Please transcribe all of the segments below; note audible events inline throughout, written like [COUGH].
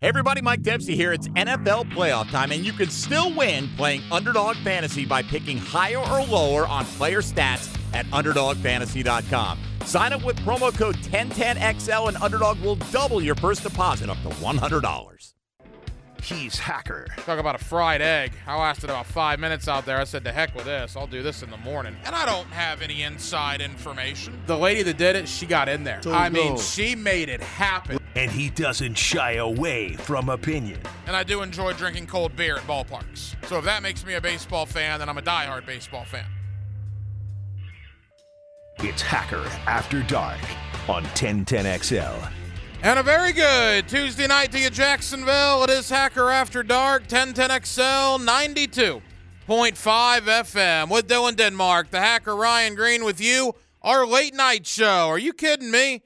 Hey everybody, Mike Dempsey here. It's NFL playoff time, and you can still win playing Underdog Fantasy by picking higher or lower on player stats at UnderdogFantasy.com. Sign up with promo code 1010XL, and Underdog will double your first deposit up to $100. He's Hacker. Talk about a fried egg. I lasted about five minutes out there. I said, to heck with this. I'll do this in the morning. And I don't have any inside information. The lady that did it, she got in there. I mean, she made it happen. And he doesn't shy away from opinion. And I do enjoy drinking cold beer at ballparks. So if that makes me a baseball fan, then I'm a diehard baseball fan. It's Hacker After Dark on 1010XL. And a very good Tuesday night to you, Jacksonville. It is Hacker After Dark, 1010XL 92.5 FM with Dylan Denmark, the hacker Ryan Green with you, our late night show. Are you kidding me?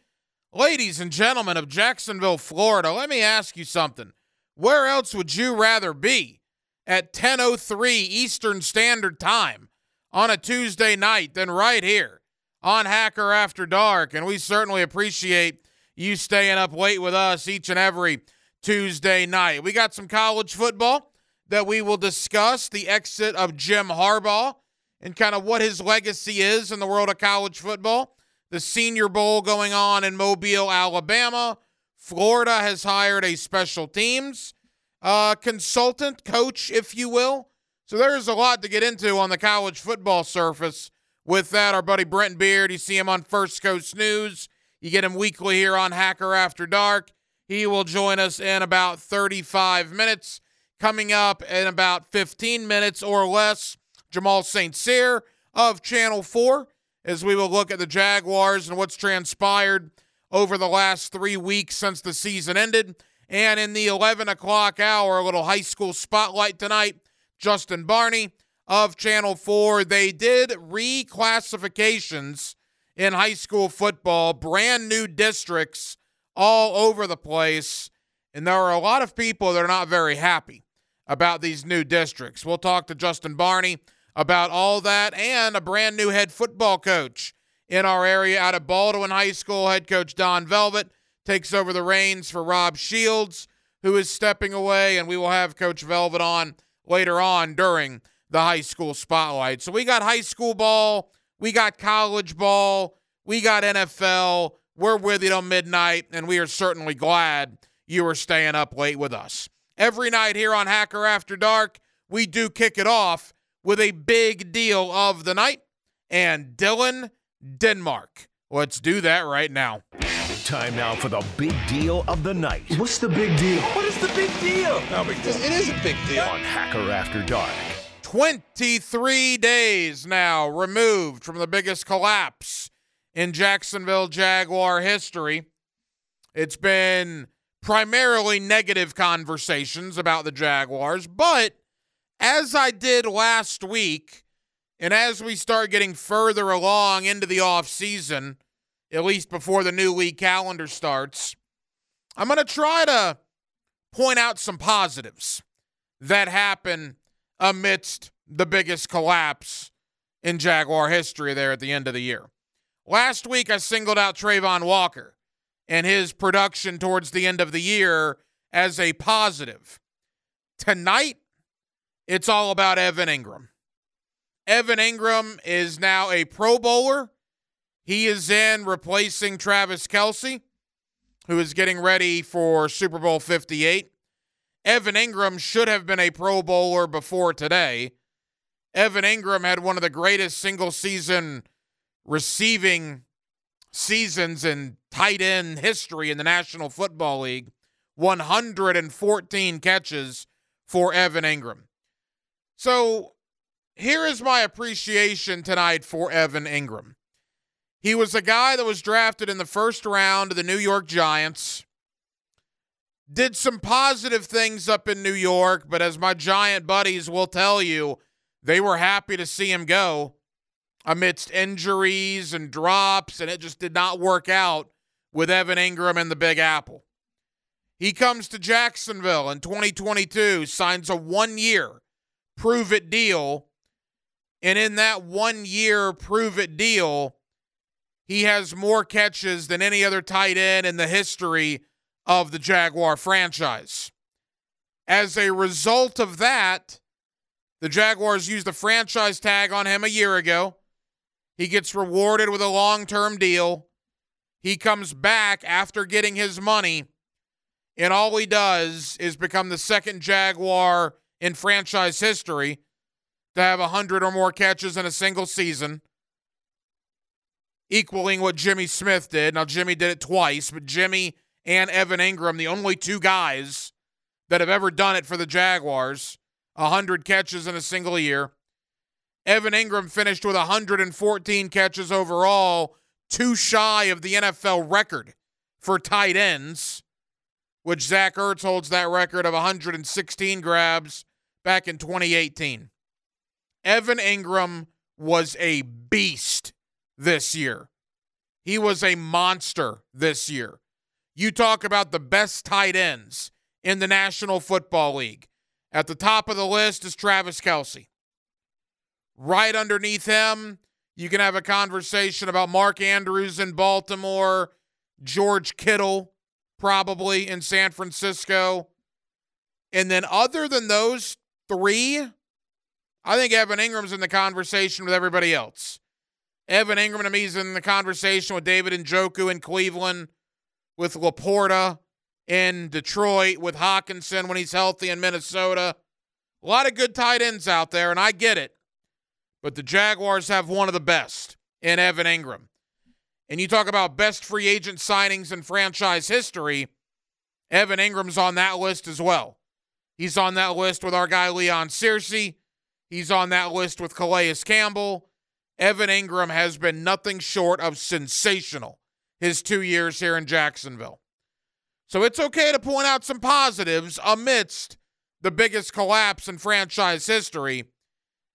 Ladies and gentlemen of Jacksonville, Florida, let me ask you something. Where else would you rather be at 10:03 Eastern Standard Time on a Tuesday night than right here on Hacker After Dark? And we certainly appreciate you staying up late with us each and every Tuesday night. We got some college football that we will discuss the exit of Jim Harbaugh and kind of what his legacy is in the world of college football. The Senior Bowl going on in Mobile, Alabama. Florida has hired a special teams uh, consultant, coach, if you will. So there's a lot to get into on the college football surface. With that, our buddy Brent Beard, you see him on First Coast News. You get him weekly here on Hacker After Dark. He will join us in about 35 minutes. Coming up in about 15 minutes or less, Jamal St. Cyr of Channel 4, as we will look at the Jaguars and what's transpired over the last three weeks since the season ended. And in the 11 o'clock hour, a little high school spotlight tonight, Justin Barney of Channel 4. They did reclassifications in high school football, brand new districts all over the place. And there are a lot of people that are not very happy about these new districts. We'll talk to Justin Barney about all that and a brand new head football coach in our area out of Baldwin High School. Head coach Don Velvet takes over the reins for Rob Shields, who is stepping away. And we will have Coach Velvet on later on during the high school spotlight. So we got high school ball we got college ball. We got NFL. We're with you till midnight, and we are certainly glad you are staying up late with us. Every night here on Hacker After Dark, we do kick it off with a big deal of the night and Dylan Denmark. Let's do that right now. Time now for the big deal of the night What's the big deal? What is the big deal? No big deal. It is a big deal. on Hacker After Dark. 23 days now removed from the biggest collapse in Jacksonville Jaguar history. It's been primarily negative conversations about the Jaguars, but as I did last week, and as we start getting further along into the offseason, at least before the new league calendar starts, I'm going to try to point out some positives that happen amidst the biggest collapse in Jaguar history there at the end of the year. Last week, I singled out Travon Walker and his production towards the end of the year as a positive. Tonight, it's all about Evan Engram. Evan Engram is now a Pro Bowler. He is in replacing Travis Kelce, who is getting ready for Super Bowl 58. Evan Engram should have been a Pro Bowler before today. Evan Engram had one of the greatest single season receiving seasons in tight end history in the National Football League 114 catches for Evan Engram. So here is my appreciation tonight for Evan Ingram. He was a guy that was drafted in the first round of the New York Giants did some positive things up in New York, but as my giant buddies will tell you, they were happy to see him go amidst injuries and drops, and it just did not work out with Evan Engram and the Big Apple. He comes to Jacksonville in 2022, signs a one year prove it deal. And in that one year prove it deal, he has more catches than any other tight end in the history of the Jaguar franchise. As a result of that, the Jaguars used the franchise tag on him a year ago. He gets rewarded with a long term deal. He comes back after getting his money, and all he does is become the second Jaguar in franchise history to have 100 or more catches in a single season, equaling what Jimmy Smith did. Now, Jimmy did it twice, but Jimmy and Evan Engram, the only two guys that have ever done it for the Jaguars, 100 catches in a single year. Evan Engram finished with 114 catches overall, too shy of the NFL record for tight ends, which Zach Ertz holds that record of 116 grabs back in 2018. Evan Engram was a beast this year. He was a monster this year. You talk about the best tight ends in the National Football League. At the top of the list is Travis Kelce. Right underneath him, you can have a conversation about Mark Andrews in Baltimore, George Kittle, probably in San Francisco. And then, other than those three, I think Evan Engram's in the conversation with everybody else. Evan Engram to me is in the conversation with David and Njoku in Cleveland, with LaPorta in Detroit, with Hockenson when he's healthy in Minnesota. A lot of good tight ends out there, and I get it. But the Jaguars have one of the best in Evan Engram. And you talk about best free agent signings in franchise history, Evan Engram's on that list as well. He's on that list with our guy Leon Searcy. He's on that list with Calais Campbell. Evan Engram has been nothing short of sensational his two years here in Jacksonville. So it's okay to point out some positives amidst the biggest collapse in franchise history.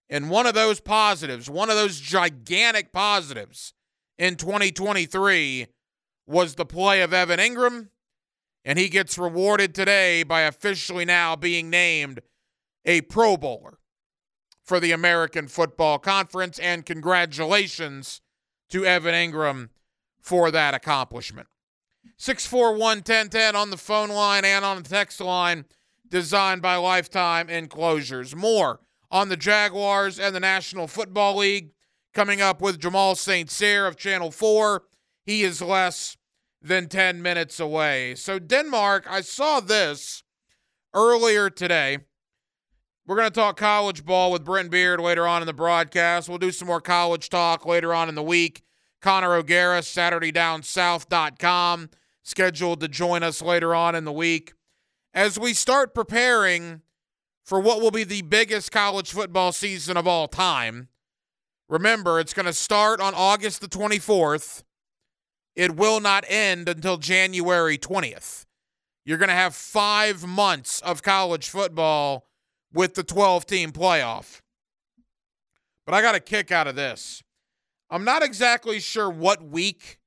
And one of those positives, one of those gigantic positives in 2023 was the play of Evan Engram. And he gets rewarded today by officially now being named a Pro Bowler for the American Football Conference. And congratulations to Evan Engram for that accomplishment. 641 1010 on the phone line and on the text line, designed by Lifetime Enclosures. More on the Jaguars and the National Football League coming up with Jamal St. Cyr of Channel 4. He is less than 10 minutes away. So, Denmark, I saw this earlier today. We're going to talk college ball with Brent Beard later on in the broadcast. We'll do some more college talk later on in the week. Connor O'Gara, SaturdayDownSouth.com, scheduled to join us later on in the week. As we start preparing for what will be the biggest college football season of all time, remember, it's going to start on August the 24th. It will not end until January 20th. You're going to have five months of college football with the 12 team playoff. But I got a kick out of this. I'm not exactly sure what week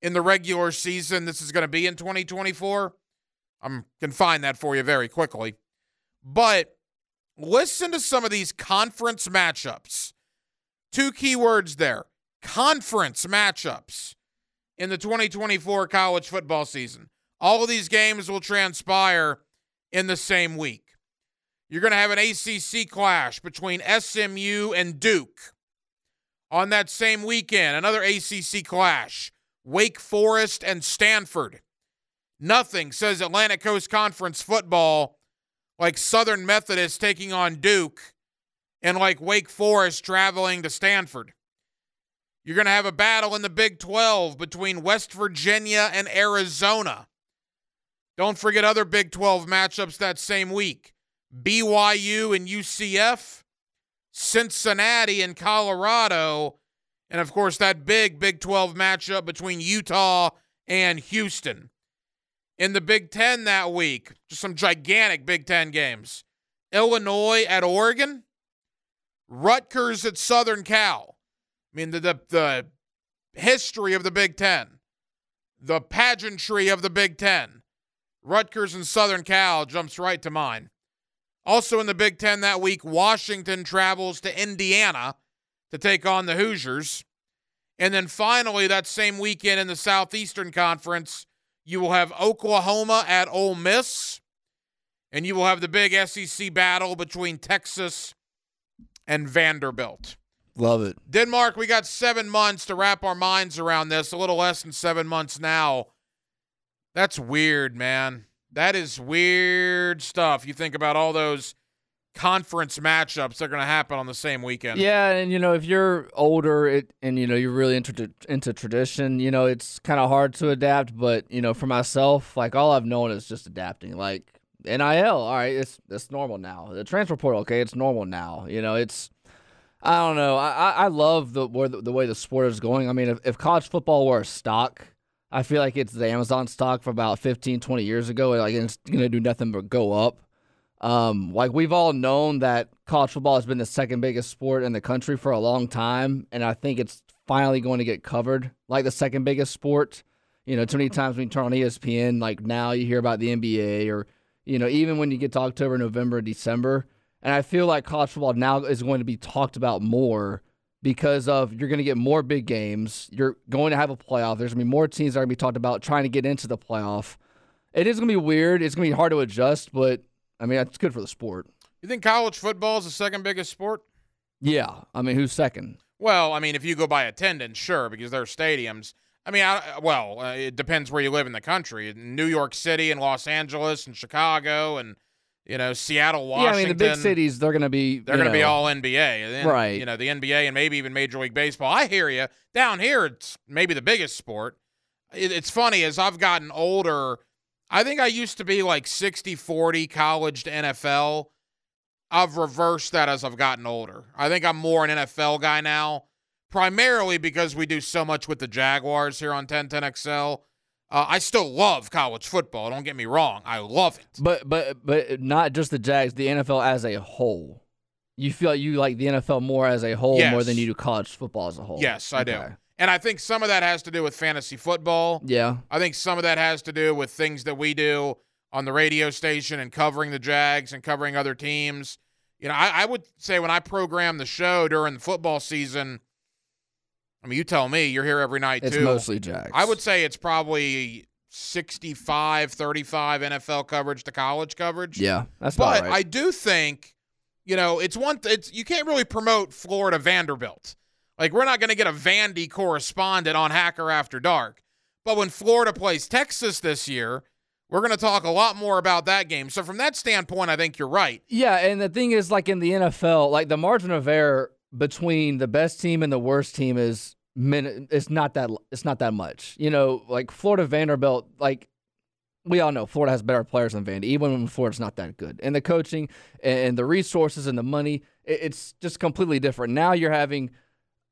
in the regular season this is going to be in 2024. I can find that for you very quickly. But listen to some of these conference matchups. Two key words there conference matchups in the 2024 college football season. All of these games will transpire in the same week. You're going to have an ACC clash between SMU and Duke. On that same weekend, another ACC clash Wake Forest and Stanford. Nothing says Atlantic Coast Conference football like Southern Methodist taking on Duke and like Wake Forest traveling to Stanford. You're going to have a battle in the Big 12 between West Virginia and Arizona. Don't forget other Big 12 matchups that same week. BYU and UCF, Cincinnati and Colorado, and of course that big Big 12 matchup between Utah and Houston. In the Big 10 that week, just some gigantic Big 10 games. Illinois at Oregon, Rutgers at Southern Cal. I mean, the, the, the history of the Big 10, the pageantry of the Big 10. Rutgers and Southern Cal jumps right to mind. Also in the Big Ten that week, Washington travels to Indiana to take on the Hoosiers. And then finally, that same weekend in the Southeastern Conference, you will have Oklahoma at Ole Miss, and you will have the big SEC battle between Texas and Vanderbilt. Love it. Denmark, we got seven months to wrap our minds around this, a little less than seven months now. That's weird, man. That is weird stuff. You think about all those conference matchups that are going to happen on the same weekend. Yeah, and you know, if you're older it, and you know you're really into into tradition, you know, it's kind of hard to adapt. But you know, for myself, like all I've known is just adapting. Like NIL, all right, it's it's normal now. The transfer portal, okay, it's normal now. You know, it's I don't know. I I love the the, the way the sport is going. I mean, if, if college football were a stock. I feel like it's the Amazon stock from about 15, 20 years ago. Like it's gonna do nothing but go up. Um, like we've all known that college football has been the second biggest sport in the country for a long time, and I think it's finally going to get covered like the second biggest sport. You know, too many times when you turn on ESPN, like now you hear about the NBA, or you know, even when you get to October, November, December, and I feel like college football now is going to be talked about more because of you're going to get more big games. You're going to have a playoff. There's going to be more teams that are going to be talked about trying to get into the playoff. It is going to be weird. It's going to be hard to adjust, but I mean, it's good for the sport. You think college football is the second biggest sport? Yeah. I mean, who's second? Well, I mean, if you go by attendance, sure, because there are stadiums. I mean, I, well, uh, it depends where you live in the country. New York City and Los Angeles and Chicago and you know Seattle, Washington. Yeah, I mean the big cities they're going to be they're going to be all NBA, then, right? You know the NBA and maybe even Major League Baseball. I hear you. Down here, it's maybe the biggest sport. It, it's funny as I've gotten older. I think I used to be like 60-40 college to NFL. I've reversed that as I've gotten older. I think I'm more an NFL guy now, primarily because we do so much with the Jaguars here on 1010XL. Uh, I still love college football. Don't get me wrong. I love it. But but but not just the Jags, the NFL as a whole. You feel like you like the NFL more as a whole Yes. more than you do college football as a whole. Yes, I do. And I think some of that has to do with fantasy football. Yeah. I think some of that has to do with things that we do on the radio station and covering the Jags and covering other teams. You know, I, I would say when I program the show during the football season, I mean, you tell me, you're here every night It's too. mostly Jags. I would say it's probably 65, 35 NFL coverage to college coverage. Yeah, that's But about I do think, you know, it's one. Th- it's you can't really promote Florida Vanderbilt. Like we're not going to get a Vandy correspondent on Hacker After Dark. But when Florida plays Texas this year, we're going to talk a lot more about that game. So from that standpoint, I think you're right. yeah, and the thing is, like in the NFL, like the margin of error between the best team and the worst team is min- it's not that it's not that much. You know, like Florida Vanderbilt, like we all know Florida has better players than Vandy, even when Florida's not that good. And the coaching and the resources and the money, it- it's just completely different. Now you're having,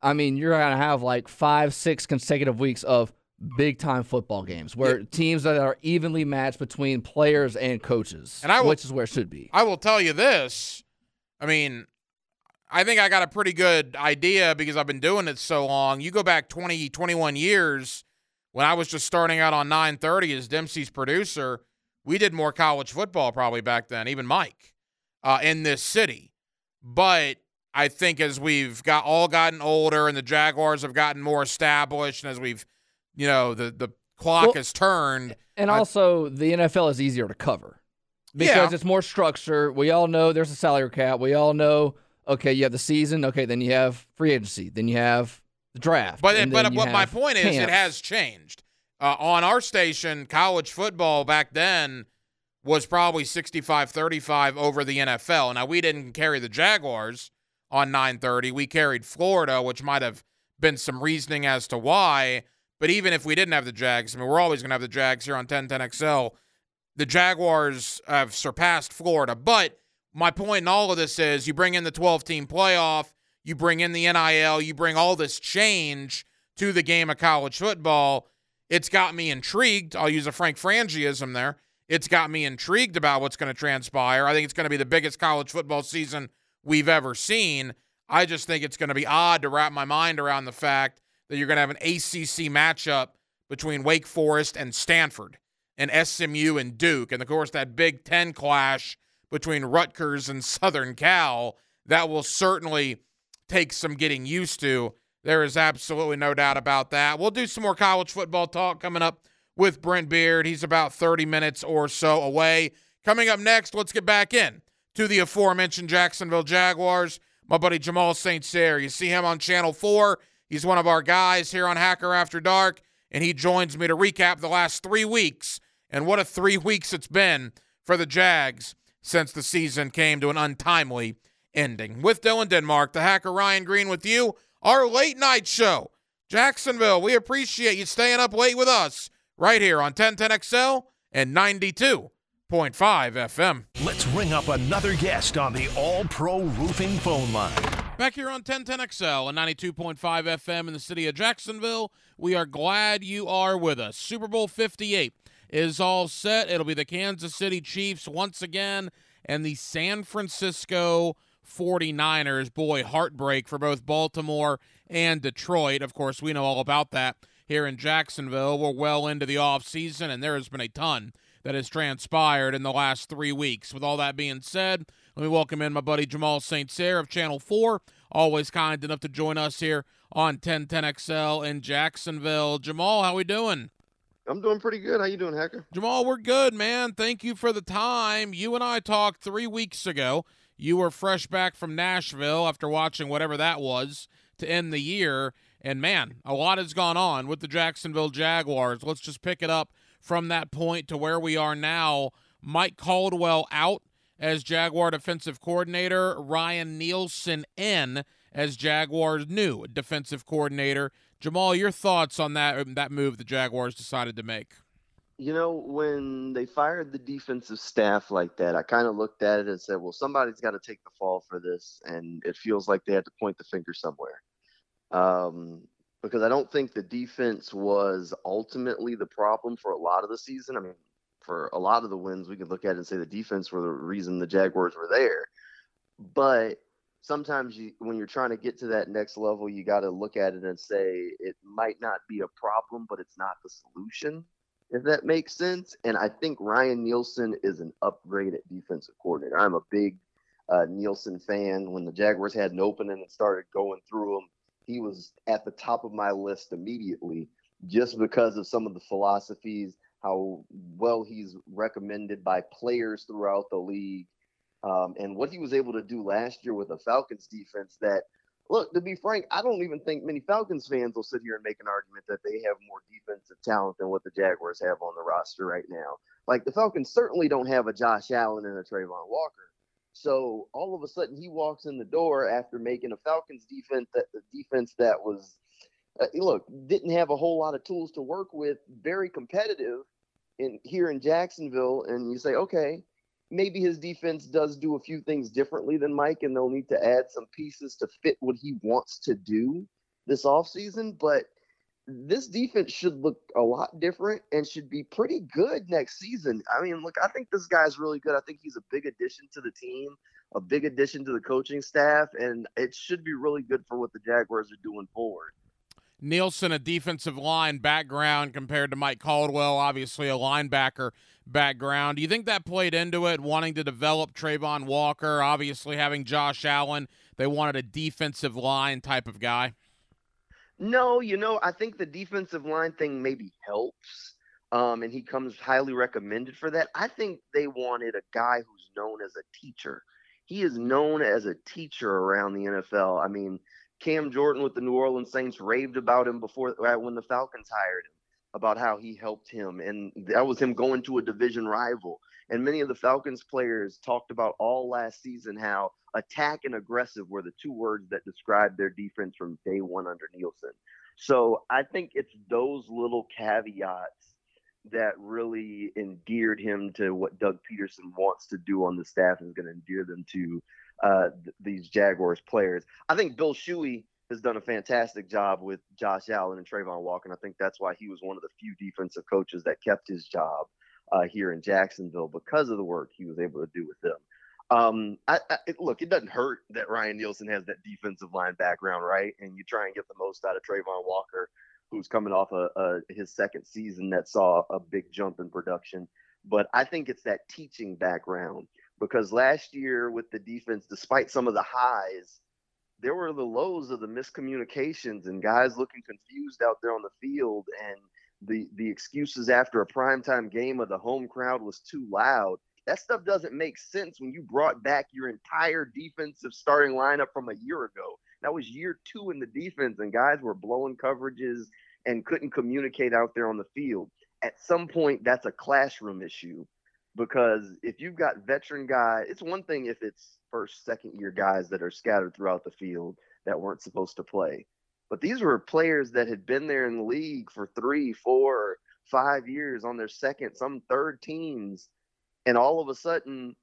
I mean, you're gonna have like five, six consecutive weeks of big time football games where teams that are evenly matched between players and coaches, And I will- which is where it should be. I will tell you this. I mean, I think I got a pretty good idea because I've been doing it so long. You go back 20, 21 years when I was just starting out on 930 as Dempsey's producer. We did more college football probably back then, even Mike, uh, in this city. But I think as we've got all gotten older and the Jaguars have gotten more established, and as we've, you know, the the clock Well, has turned. And I- also, the NFL is easier to cover because Yeah. it's more structure. We all know there's a salary cap. We all know, okay, you have the season. Okay, then you have free agency. Then you have the draft. But but what my point is, it has changed. Uh, on our station, college football back then was probably 65-35 over the NFL. Now we didn't carry the Jaguars on 930. We carried Florida, which might have been some reasoning as to why. But even if we didn't have the Jags, I mean, we're always going to have the Jags here on 1010XL. The Jaguars have surpassed Florida. But my point in all of this is you bring in the 12 team playoff, you bring in the NIL, you bring all this change to the game of college football. It's got me intrigued. I'll use a Frank Frangiism there. It's got me intrigued about what's going to transpire. I think it's going to be the biggest college football season we've ever seen. I just think it's going to be odd to wrap my mind around the fact that you're going to have an ACC matchup between Wake Forest and Stanford and SMU and Duke. And of course, that Big Ten clash between Rutgers and Southern Cal, that will certainly take some getting used to. There is absolutely no doubt about that. We'll do some more college football talk coming up with Brent Beard. He's about 30 minutes or so away. Coming up next, let's get back in to the aforementioned Jacksonville Jaguars. My buddy Jamal St. Cyr. You see him on Channel 4. He's one of our guys here on Hacker After Dark, and he joins me to recap the last three weeks. And what a three weeks it's been for the Jags since the season came to an untimely ending. With Dylan Denmark, the hacker Ryan Green with you, our late night show. Jacksonville, we appreciate you staying up late with us right here on 1010XL and 92.5 FM. Let's ring up another guest on the All Pro Roofing phone line. Back here on 1010XL and 92.5 FM in the city of Jacksonville, we are glad you are with us. Super Bowl 58 is all set. It'll be the Kansas City Chiefs once again and the San Francisco 49ers. Boy, heartbreak for both Baltimore and Detroit. Of course, we know all about that here in Jacksonville. We're well into the offseason, and there has been a ton that has transpired in the last three weeks. With all that being said, let me welcome in my buddy Jamal St. Cyr of Channel 4, always kind enough to join us here on 1010XL in Jacksonville. Jamal, how we doing? I'm doing pretty good. How you doing, Hacker? Jamal, we're good, man. Thank you for the time. You and I talked three weeks ago. You were fresh back from Nashville after watching whatever that was to end the year. And man, a lot has gone on with the Jacksonville Jaguars. Let's just pick it up from that point to where we are now. Mike Caldwell out as Jaguar defensive coordinator, Ryan Nielsen in as Jaguars' new defensive coordinator. Jamal, your thoughts on that that move the Jaguars decided to make? You know, when they fired the defensive staff like that, I kind of looked at it and said, well, somebody's got to take the fall for this. And it feels like they had to point the finger somewhere. Um, because I don't think the defense was ultimately the problem for a lot of the season. I mean, for a lot of the wins, we could look at it and say the defense were the reason the Jaguars were there. But sometimes you, when you're trying to get to that next level, you got to look at it and say it might not be a problem, but it's not the solution, if that makes sense. And I think Ryan Nielsen is an upgraded defensive coordinator. I'm a big uh, Nielsen fan. When the Jaguars had an opening and started going through them, he was at the top of my list immediately just because of some of the philosophies, how well he's recommended by players throughout the league um, and what he was able to do last year with a Falcons defense that, look, to be frank, I don't even think many Falcons fans will sit here and make an argument that they have more defensive talent than what the Jaguars have on the roster right now. Like the Falcons certainly don't have a Josh Allen and a Travon Walker. So all of a sudden he walks in the door after making a Falcons defense that the defense that was uh, look didn't have a whole lot of tools to work with, very competitive in here in Jacksonville, and you say, okay, maybe his defense does do a few things differently than Mike, and they'll need to add some pieces to fit what he wants to do this offseason. But this defense should look a lot different and should be pretty good next season. I mean, look, I think this guy's really good. I think he's a big addition to the team, a big addition to the coaching staff, and it should be really good for what the Jaguars are doing forward. Nielsen, a defensive line background compared to Mike Caldwell, obviously a linebacker background. Do you think that played into it, wanting to develop Travon Walker, obviously having Josh Allen? They wanted a defensive line type of guy. No, you know, I think the defensive line thing maybe helps. Um, and he comes highly recommended for that. I think they wanted a guy who's known as a teacher. He is known as a teacher around the NFL. I mean, Cam Jordan with the New Orleans Saints raved about him before when the Falcons hired him about how he helped him and that was him going to a division rival. And many of the Falcons players talked about all last season how attack and aggressive were the two words that described their defense from day one under Nielsen. So I think it's those little caveats that really endeared him to what Doug Pederson wants to do on the staff and is going to endear them to uh, th- these Jaguars players. I think Bill Shuey has done a fantastic job with Josh Allen and Travon Walker. And I think that's why he was one of the few defensive coaches that kept his job uh, here in Jacksonville because of the work he was able to do with them. Um, I, I, look, it doesn't hurt that Ryan Nielsen has that defensive line background, right? And you try and get the most out of Travon Walker, who's coming off a, a his second season that saw a big jump in production. But I think it's that teaching background because last year with the defense, despite some of the highs, there were the lows of the miscommunications and guys looking confused out there on the field and the the excuses after a primetime game of the home crowd was too loud. That stuff doesn't make sense when you brought back your entire defensive starting lineup from a year ago. That was year two in the defense, and guys were blowing coverages and couldn't communicate out there on the field. At some point, that's a classroom issue because if you've got veteran guys, it's one thing if it's first, second year guys that are scattered throughout the field that weren't supposed to play. But these were players that had been there in the league for three, four, five years on their second, some third teams. And all of a sudden,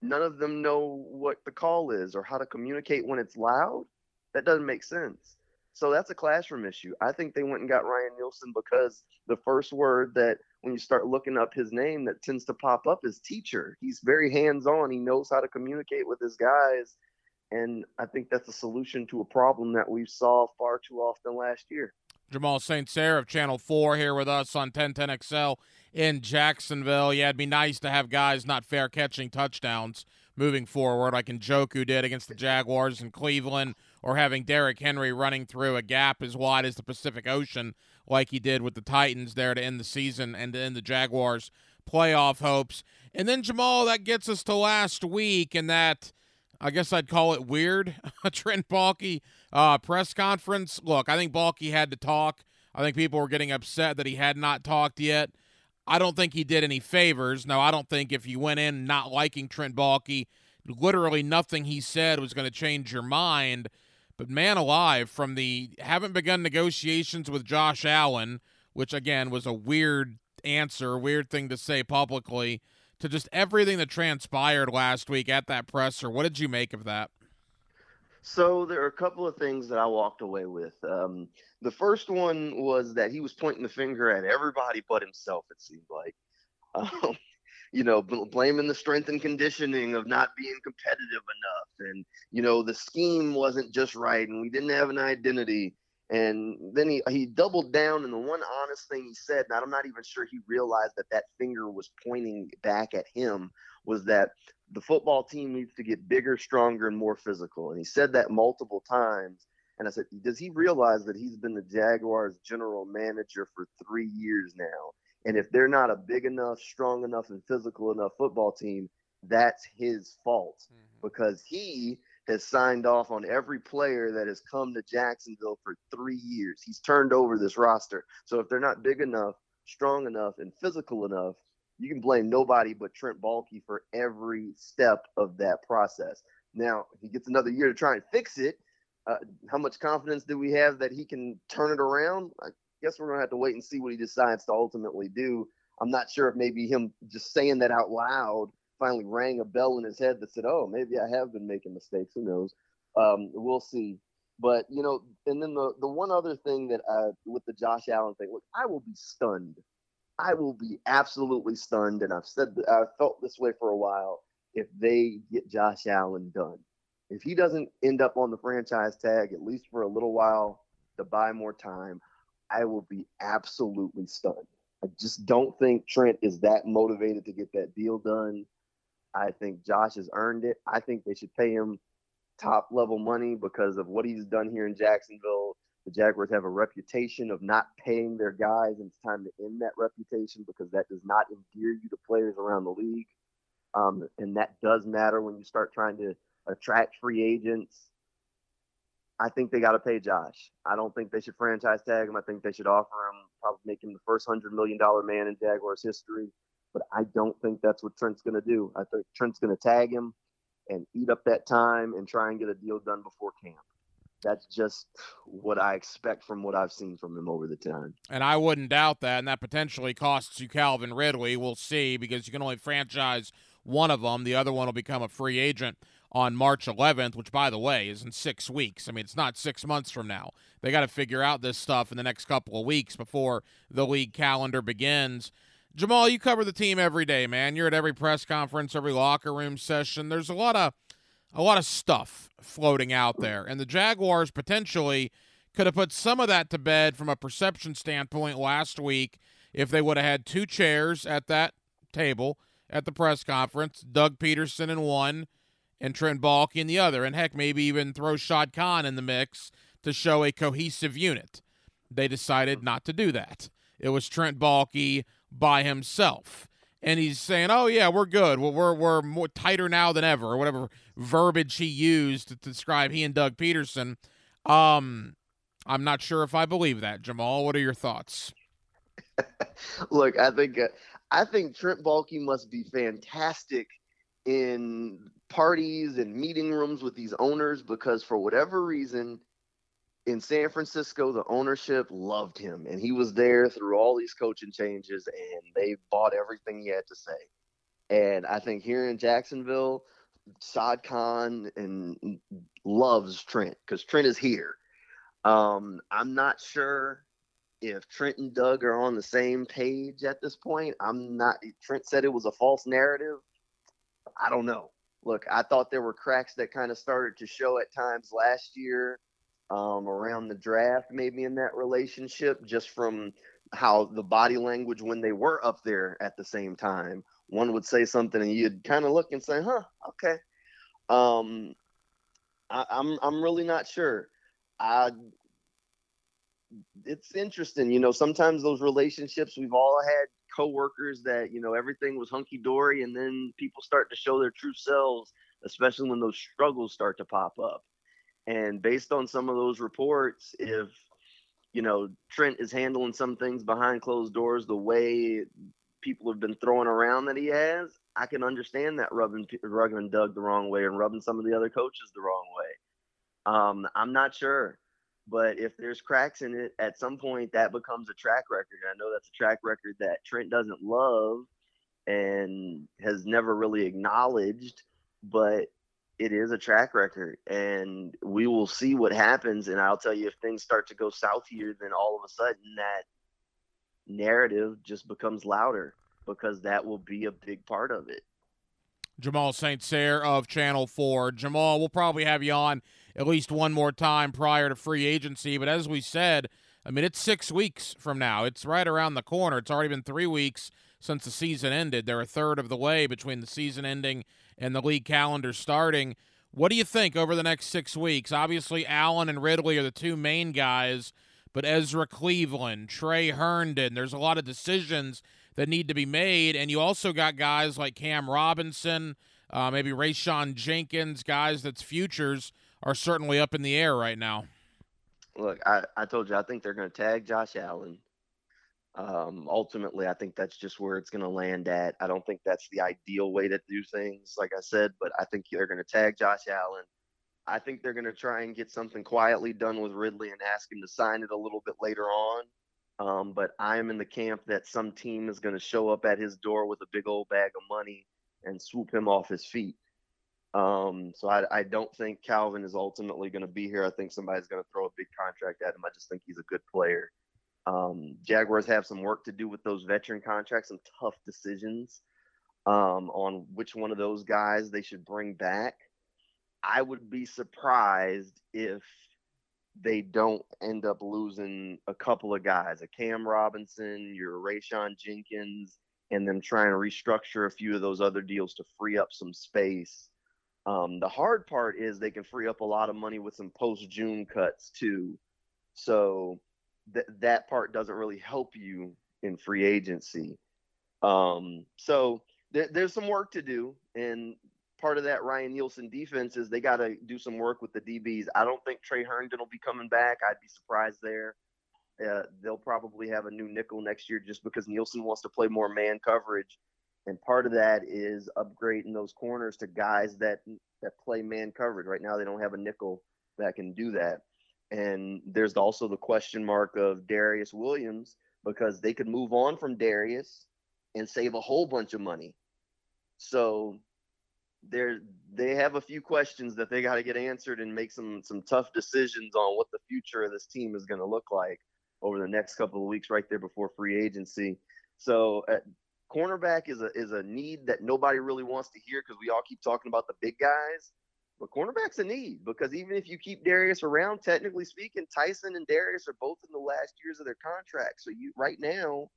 none of them know what the call is or how to communicate when it's loud. That doesn't make sense. So that's a classroom issue. I think they went and got Ryan Nielsen because the first word that when you start looking up his name that tends to pop up is teacher. He's very hands on. He knows how to communicate with his guys. And I think that's a solution to a problem that we saw far too often last year. Jamal St. Cyr of Channel 4 here with us on 1010XL in Jacksonville. Yeah, it'd be nice to have guys not fair catching touchdowns moving forward, like Njoku did against the Jaguars in Cleveland or having Derrick Henry running through a gap as wide as the Pacific Ocean, like he did with the Titans there to end the season and to end the Jaguars' playoff hopes. And then, Jamal, that gets us to last week, and that I guess I'd call it weird. [LAUGHS] Trent Baalke uh, press conference. Look, I think Baalke had to talk. I think people were getting upset that he had not talked yet. I don't think he did any favors. No, I don't think if you went in not liking Trent Baalke, literally nothing he said was going to change your mind. But man alive, from the haven't begun negotiations with Josh Allen, which again was a weird answer, weird thing to say publicly, to just everything that transpired last week at that presser. What did you make of that? So there are a couple of things that I walked away with. Um, the first one was that he was pointing the finger at everybody but himself. It seemed like, [LAUGHS] um, you know, blaming the strength and conditioning of not being competitive enough. And, you know, the scheme wasn't just right and we didn't have an identity. And then he, he doubled down, and the one honest thing he said, and I'm not even sure he realized that that finger was pointing back at him, was that the football team needs to get bigger, stronger, and more physical. And he said that multiple times. And I said, Does he realize that he's been the Jaguars general manager for three years now? And if they're not a big enough, strong enough, and physical enough football team, that's his fault mm-hmm. because he has signed off on every player that has come to Jacksonville for three years. He's turned over this roster. So if they're not big enough, strong enough, and physical enough, you can blame nobody but Trent Baalke for every step of that process. Now he gets another year to try and fix it. Uh, how much confidence do we have that he can turn it around? I guess we're gonna have to wait and see what he decides to ultimately do. I'm not sure if maybe him just saying that out loud finally rang a bell in his head that said, "Oh, maybe I have been making mistakes. Who knows? Um, we'll see." But you know, and then the the one other thing that I, with the Josh Allen thing, look, I will be stunned. I will be absolutely stunned, and I've said I've felt this way for a while. If they get Josh Allen done, if he doesn't end up on the franchise tag at least for a little while to buy more time, I will be absolutely stunned. I just don't think Trent is that motivated to get that deal done. I think Josh has earned it. I think they should pay him top level money because of what he's done here in Jacksonville. The Jaguars have a reputation of not paying their guys, and it's time to end that reputation because that does not endear you to players around the league. Um, and that does matter when you start trying to attract free agents. I think they got to pay Josh. I don't think they should franchise tag him. I think they should offer him, probably make him the first $100 million man in Jaguars history but I don't think that's what Trent's going to do. I think Trent's going to tag him and eat up that time and try and get a deal done before camp. That's just what I expect from what I've seen from him over the time. And I wouldn't doubt that. And that potentially costs you Calvin Ridley. We'll see because you can only franchise one of them. The other one will become a free agent on March 11th, which, by the way, is in six weeks. I mean, it's not six months from now. They got to figure out this stuff in the next couple of weeks before the league calendar begins. Jamal, you cover the team every day, man. You're at every press conference, every locker room session. There's a lot of a lot of stuff floating out there, and the Jaguars potentially could have put some of that to bed from a perception standpoint last week if they would have had two chairs at that table at the press conference, Doug Pederson in one and Trent Baalke in the other, and heck, maybe even throw Shad Khan in the mix to show a cohesive unit. They decided not to do that it was Trent Baalke by himself. And he's saying, "Oh yeah, we're good. Well, we're we're more tighter now than ever, or whatever verbiage he used to describe he and Doug Pederson. Um, I'm not sure if I believe that. Jamal, what are your thoughts? [LAUGHS] Look, I think uh, I think Trent Baalke must be fantastic in parties and meeting rooms with these owners because for whatever reason in San Francisco the ownership loved him and he was there through all these coaching changes and they bought everything he had to say. And I think here in Jacksonville, Shad Khan and loves Trent because Trent is here. Um, I'm not sure if Trent and Doug are on the same page at this point. I'm not. Trent said it was a false narrative. I don't know. Look, I thought there were cracks that kind of started to show at times last year um, around the draft, maybe in that relationship, just from how the body language when they were up there at the same time. One would say something, and you'd kind of look and say, "Huh, okay." Um, I, I'm I'm really not sure. I it's interesting, you know. Sometimes those relationships we've all had coworkers that you know everything was hunky dory, and then people start to show their true selves, especially when those struggles start to pop up. And based on some of those reports, if you know Trent is handling some things behind closed doors the way people have been throwing around that he has, I can understand that rubbing rubbing Doug the wrong way and rubbing some of the other coaches the wrong way. Um, I'm not sure. But if there's cracks in it, at some point that becomes a track record. And I know that's a track record that Trent doesn't love and has never really acknowledged, but it is a track record. And we will see what happens. And I'll tell you, if things start to go south here, then all of a sudden that narrative just becomes louder because that will be a big part of it. Jamal St. Cyr of Channel 4. Jamal, we'll probably have you on at least one more time prior to free agency. But as we said, I mean, it's six weeks from now. It's right around the corner. It's already been three weeks since the season ended. They're a third of the way between the season ending and the league calendar starting. What do you think over the next six weeks? Obviously, Allen and Ridley are the two main guys, but Ezra Cleveland, Tre Herndon, there's a lot of decisions that need to be made. And you also got guys like Cam Robinson, uh, maybe Rayshawn Jenkins, guys that's futures are certainly up in the air right now. Look, I, I told you I think they're going to tag Josh Allen. Um, ultimately, I think that's just where it's going to land at. I don't think that's the ideal way to do things, like I said, but I think they're going to tag Josh Allen. I think they're going to try and get something quietly done with Ridley and ask him to sign it a little bit later on. Um, but I am in the camp that some team is going to show up at his door with a big old bag of money and swoop him off his feet. Um, so I, I, don't think Calvin is ultimately going to be here. I think somebody's going to throw a big contract at him. I just think he's a good player. Um, Jaguars have some work to do with those veteran contracts, some tough decisions um, on which one of those guys they should bring back. I would be surprised if they don't end up losing a couple of guys, a Cam Robinson, your Rayshawn Jenkins, and then trying to restructure a few of those other deals to free up some space um, the hard part is they can free up a lot of money with some post June cuts too. So th- that part doesn't really help you in free agency. Um, so th- there's some work to do. And part of that Ryan Nielsen defense is they got to do some work with the DBs. I don't think Tre Herndon will be coming back. I'd be surprised there. Uh, they'll probably have a new nickel next year just because Nielsen wants to play more man coverage and part of that is upgrading those corners to guys that that play man coverage. Right now, they don't have a nickel that can do that. And there's also the question mark of Darious Williams because they could move on from Darious and save a whole bunch of money. So they they have a few questions that they got to get answered and make some some tough decisions on what the future of this team is going to look like over the next couple of weeks right there before free agency. So uh, cornerback is a is a need that nobody really wants to hear because we all keep talking about the big guys. But cornerback's a need because even if you keep Darious around, technically speaking, Tyson and Darious are both in the last years of their contract. So you right now,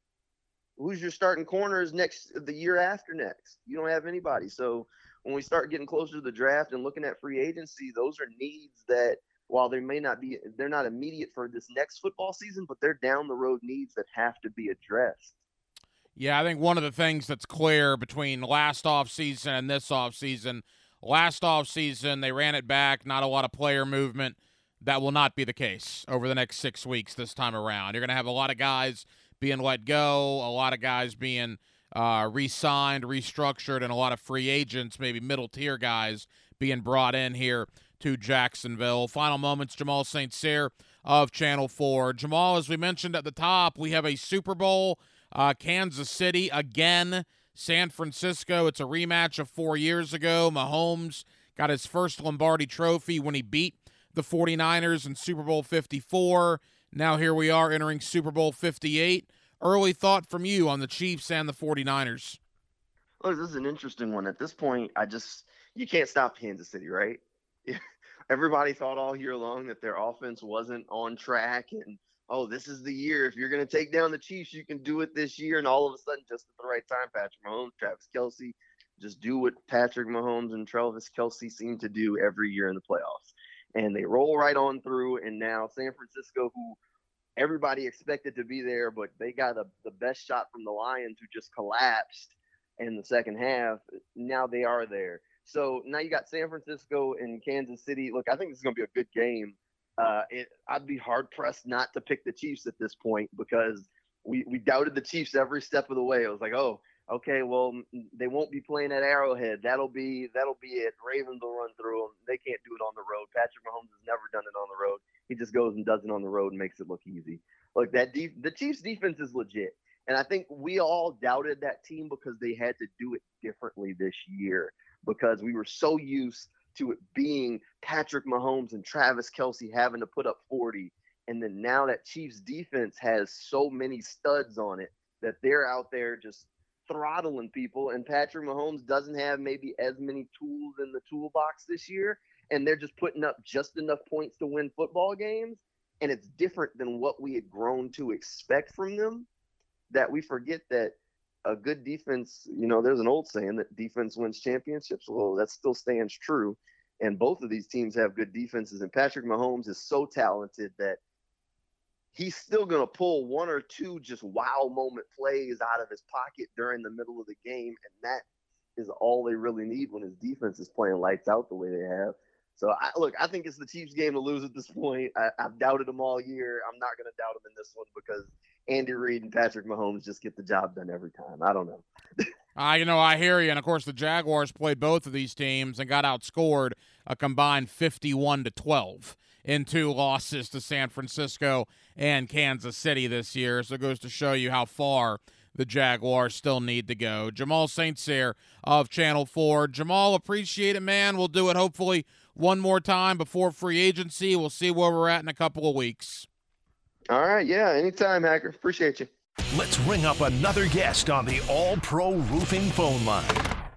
who's your starting corners next the year after next? You don't have anybody. So when we start getting closer to the draft and looking at free agency, those are needs that while they may not be, they're not immediate for this next football season, but they're down the road needs that have to be addressed. Yeah, I think one of the things that's clear between last offseason and this offseason, last offseason, they ran it back, not a lot of player movement. That will not be the case over the next six weeks this time around. You're going to have a lot of guys being let go, a lot of guys being uh, re signed, restructured, and a lot of free agents, maybe middle tier guys, being brought in here to Jacksonville. Final moments, Jamal St. Cyr of Channel 4. Jamal, as we mentioned at the top, we have a Super Bowl, uh, Kansas City again, San Francisco. It's a rematch of four years ago. Mahomes got his first Lombardi trophy when he beat the 49ers in Super Bowl 54. Now here we are entering Super Bowl 58. Early thought from you on the Chiefs and the 49ers. Look, this is an interesting one. At this point, I just you can't stop Kansas City, right? [LAUGHS] everybody thought all year long that their offense wasn't on track and oh this is the year. If you're going to take down the chiefs you can do it this year. And all of a sudden just at the right time patrick mahomes travis Kelce, just do what patrick mahomes and travis Kelce seem to do every year in the playoffs. And they roll right on through. And now san francisco who everybody expected to be there but they got a, the best shot from the lions who just collapsed in the second half. Now they are there. So now you got San Francisco and Kansas City. Look, I think this is going to be a good game. Uh, it, I'd be hard pressed not to pick the Chiefs at this point because we, we doubted the Chiefs every step of the way. It was like, oh, okay, well they won't be playing at Arrowhead. That'll be that'll be it. Ravens will run through them. They can't do it on the road. Patrick Mahomes has never done it on the road. He just goes and does it on the road and makes it look easy. Look, that the Chiefs defense is legit. And I think we all doubted that team because they had to do it differently this year because we were so used to it being Patrick Mahomes and Travis Kelce having to put up 40. And then now that Chiefs defense has so many studs on it that they're out there just throttling people. And Patrick Mahomes doesn't have maybe as many tools in the toolbox this year. And they're just putting up just enough points to win football games. And it's different than what we had grown to expect from them that we forget that a good defense, you know, there's an old saying that defense wins championships. Well, that still stands true. And both of these teams have good defenses. And Patrick Mahomes is so talented that he's still going to pull one or two just wow moment plays out of his pocket during the middle of the game. And that is all they really need when his defense is playing lights out the way they have. So I, look, I think it's the Chiefs' game to lose at this point. I, have doubted them all year. I'm not going to doubt them in this one because Andy Reid and Patrick Mahomes just get the job done every time. I don't know. uh, you know, I hear you. And of course, the Jaguars played both of these teams and got outscored a combined 51 to 12 in two losses to San Francisco and Kansas City this year. So it goes to show you how far the Jaguars still need to go. Jamal St. Cyr of Channel 4. Jamal, appreciate it, man. We'll do it hopefully one more time before free agency. We'll see where we're at in a couple of weeks. All right. Yeah. Anytime, Hacker. Appreciate you. Let's ring up another guest on the All Pro Roofing phone line.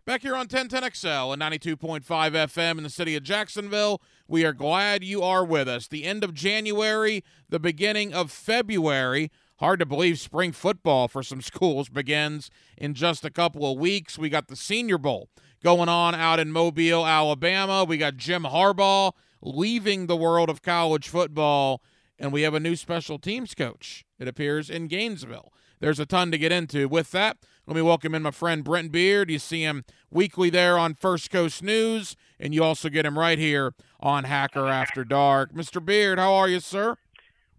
Back here on 1010XL and 92.5 FM in the city of Jacksonville, we are glad you are with us. The end of January, the beginning of February. Hard to believe spring football for some [LAUGHS] schools begins in just a couple of weeks. We got the Senior Bowl going on out in Mobile, Alabama. We got Jim Harbaugh leaving the world of college football and we have a new special teams coach, it appears, in Gainesville. There's a ton to get into. With that, let me welcome in my friend Brent Beard. You see him weekly there on First Coast News, and you also get him right here on Hacker After Dark. Mr. Beard, how are you, sir?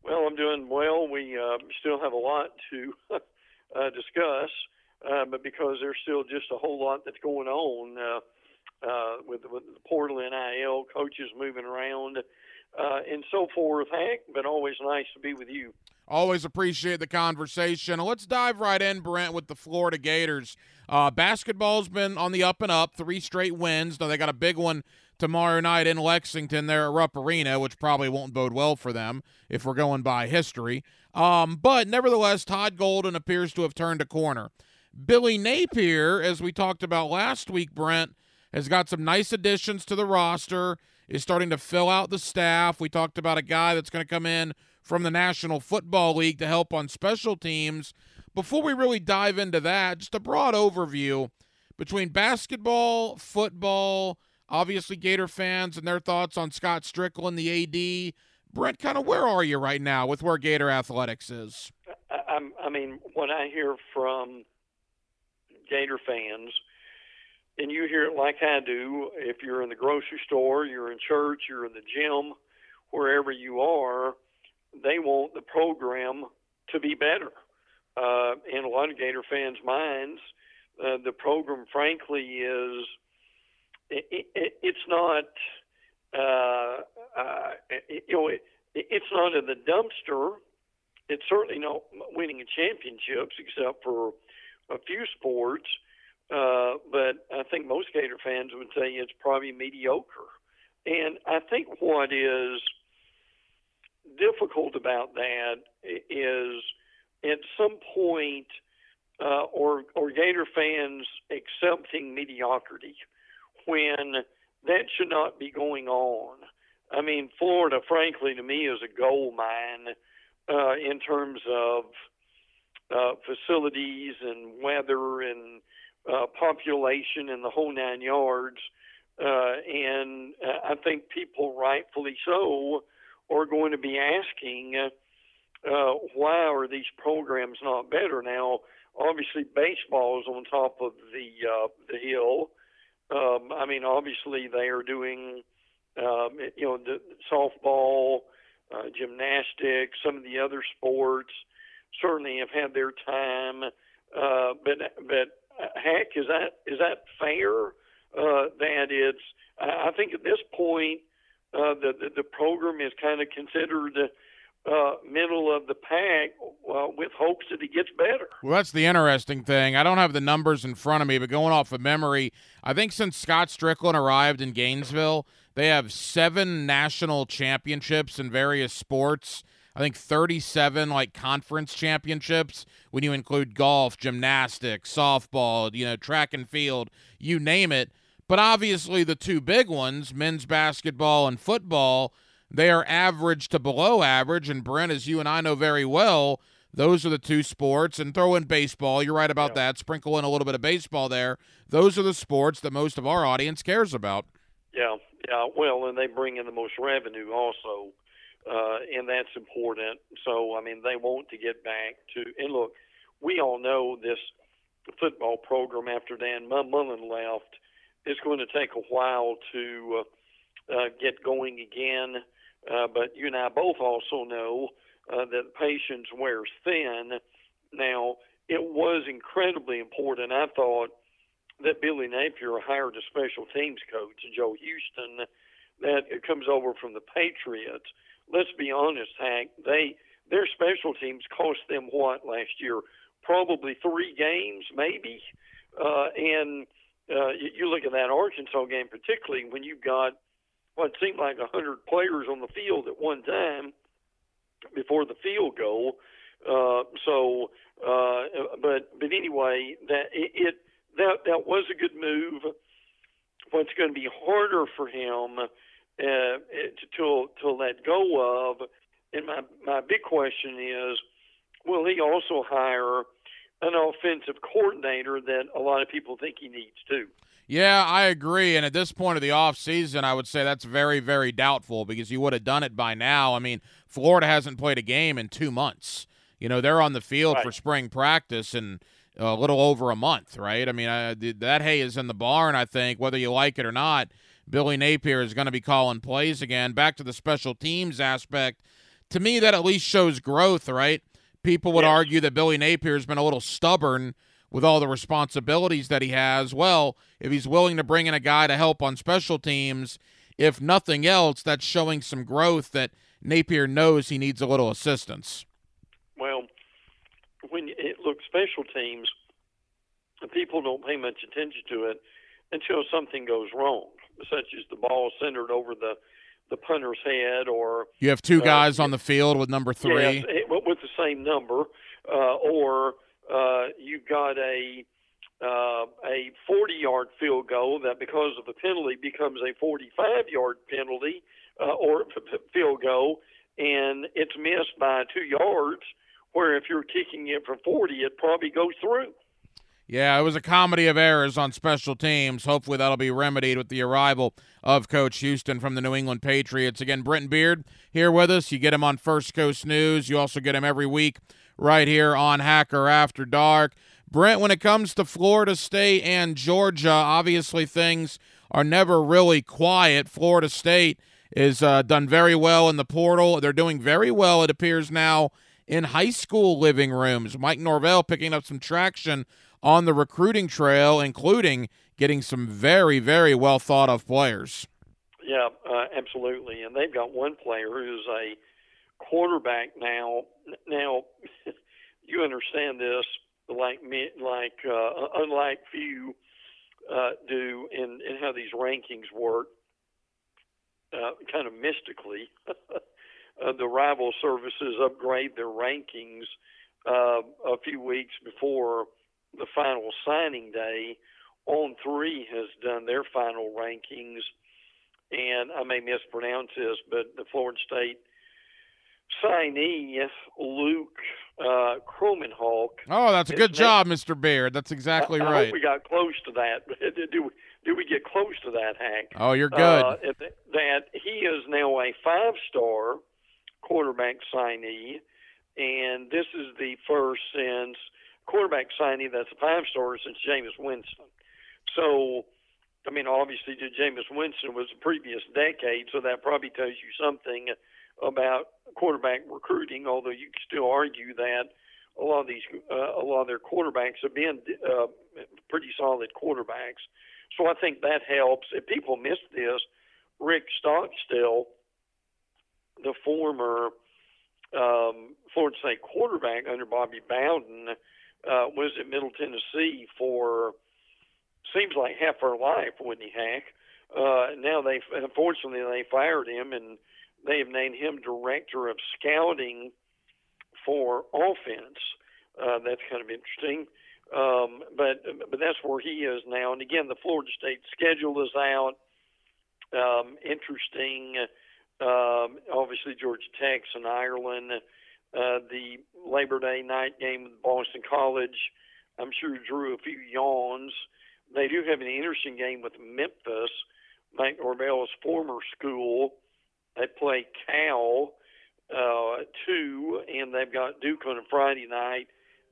Well, I'm doing well. We uh, still have a lot to [LAUGHS] uh, discuss, uh, but because there's still just a whole lot that's going on uh, uh, with, with the portal NIL, coaches moving around, uh, and so forth, Hank. But always nice to be with you. Always appreciate the conversation. Let's dive right in, Brent, with the Florida Gators. Uh, basketball's been on the up and up, three straight wins. Now they got a big one tomorrow night in Lexington there at Rupp Arena, which probably won't bode well for them if we're going by history. Um, but nevertheless, Todd Golden appears to have turned a corner. Billy Napier, as we talked about last week, Brent, has got some nice additions to the roster is starting to fill out the staff. We talked about a guy that's going to come in from the National Football League to help on special teams. Before we really dive into that, just a broad overview between basketball, football, Obviously, Gator fans and their thoughts on Scott Stricklin, the AD. Brent, kind of where are you right now with where Gator athletics is? I, I mean, when I hear from Gator fans, and you hear it like I do, if you're in the grocery store, you're in church, you're in the gym, wherever you are, they want the program to be better. Uh, in a lot of Gator fans' minds, uh, the program, frankly, is it, it, it's not. Uh, uh, you know, it, it's not in the dumpster. It's certainly not winning championships, except for a few sports. Uh, but I think most Gator fans would say it's probably mediocre. And I think what is difficult about that is at some point, uh, or or Gator fans accepting mediocrity when that should not be going on. I mean, Florida, frankly, to me, is a gold mine uh, in terms of uh, facilities and weather and uh, population and the whole nine yards. Uh, and uh, I think people, rightfully so, are going to be asking, uh, why are these programs not better? Now, obviously, baseball is on top of the uh, the hill. Um, I mean, obviously, they are doing, um, you know, the softball, uh, gymnastics, some of the other sports certainly have had their time. Uh, but but uh, heck, is that is that fair? Uh, that it's I think at this point uh, the, the the program is kind of considered uh, middle of the pack uh, with hopes that it gets better. Well, that's the interesting thing. I don't have the numbers in front of me, but going off of memory, I think since Scott Stricklin arrived in Gainesville, they have seven national championships in various sports. I think 37 like conference championships when you include golf, gymnastics, softball, you know, track and field, you name it. But obviously, the two big ones, men's basketball and football, they are average to below average. And Brent, as you and I know very well, those are the two sports. And throw in baseball. You're right about yeah. that. Sprinkle in a little bit of baseball there. Those are the sports that most of our audience cares about. Yeah, yeah. Well, and they bring in the most revenue also, uh, and that's important. So, I mean, they want to get back to. And look, we all know this football program after Dan Mullen left it's going to take a while to uh, uh, get going again. Uh, but you and I both also know uh, that patience wears thin. Now, it was incredibly important, I thought, that Billy Napier hired a special teams coach, Joe Houston, that comes over from the Patriots. Let's be honest, Hank. They their special teams cost them what last year? Probably three games, maybe. Uh, and uh, you, you look at that Arkansas game, particularly when you've got what seemed like a hundred players on the field at one time before the field goal. Uh, so, uh, but but anyway, that it, it that that was a good move. What's going to be harder for him uh, to, to to let go of, and my my big question is, will he also hire an offensive coordinator that a lot of people think he needs too. Yeah, I agree. And at this point of the offseason, I would say that's very, very doubtful because you would have done it by now. I mean, Florida hasn't played a game in two months. You know, they're on the field right. for spring practice in a little over a month, right? I mean, I, that hay is in the barn, I think, whether you like it or not. Billy Napier is going to be calling plays again. Back to the special teams aspect. To me, that at least shows growth, right? People would argue that Billy Napier has been a little stubborn with all the responsibilities that he has. Well, if he's willing to bring in a guy to help on special teams, if nothing else, that's showing some growth that Napier knows he needs a little assistance. Well, when it looks special teams, people don't pay much attention to it until something goes wrong, such as the ball centered over the the punter's head, or you have two uh, guys uh, on the field with number three, yes, with the same number, uh, or uh, you've got a uh, a 40 yard field goal that because of the penalty becomes a 45 yard penalty uh, or field goal, and it's missed by two yards. Where if you're kicking it from 40, it probably goes through. Yeah, it was a comedy of errors on special teams. Hopefully that'll be remedied with the arrival of Coach Houston from the New England Patriots. Again, Brenton Beard here with us. You get him on First Coast News. You also get him every week right here on Hacker After Dark. Brent, when it comes to Florida State and Georgia, obviously things are never really quiet. Florida State is uh, done very well in the portal. They're doing very well, it appears now, in high school living rooms. Mike Norvell picking up some traction on the recruiting trail, including getting some very, very well thought of players. Yeah, uh, absolutely. And they've got one player who's a quarterback now. Now, [LAUGHS] you understand this like me, like uh, unlike few uh, do in, in how these rankings work, uh, kind of mystically. [LAUGHS] uh, the rival services upgrade their rankings uh, a few weeks before the final signing day. On three has done their final rankings, and I may mispronounce this, but the Florida State signee Luke uh, Kromenhoek. Oh, that's a good job, Mr. Beard. That's exactly I, I right. we got close to that. [LAUGHS] do, do we get close to that, Hank? Oh, you're good. Uh, that he is now a five-star quarterback signee, and this is the first since quarterback signee that's a five-star since Jameis Winston. So, I mean, obviously, Jameis Winston was the previous decade, so that probably tells you something about quarterback recruiting. Although you can still argue that a lot of these, uh, a lot of their quarterbacks have been uh, pretty solid quarterbacks. So I think that helps. If people miss this, Rick Stockstill, the former um, Florida State quarterback under Bobby Bowden, uh, was at Middle Tennessee for seems like half her life, he, Hank? Uh, now they unfortunately they fired him and they have named him director of scouting for offense. Uh, that's kind of interesting. Um, but but that's where he is now. And again, the Florida State schedule is out. Um, interesting. Um, obviously, Georgia Tech's in Ireland. Uh, the Labor Day night game with Boston College, I'm sure drew a few yawns. They do have an interesting game with Memphis, Mike Norvell's former school. They play Cal uh, two, and they've got Duke on a Friday night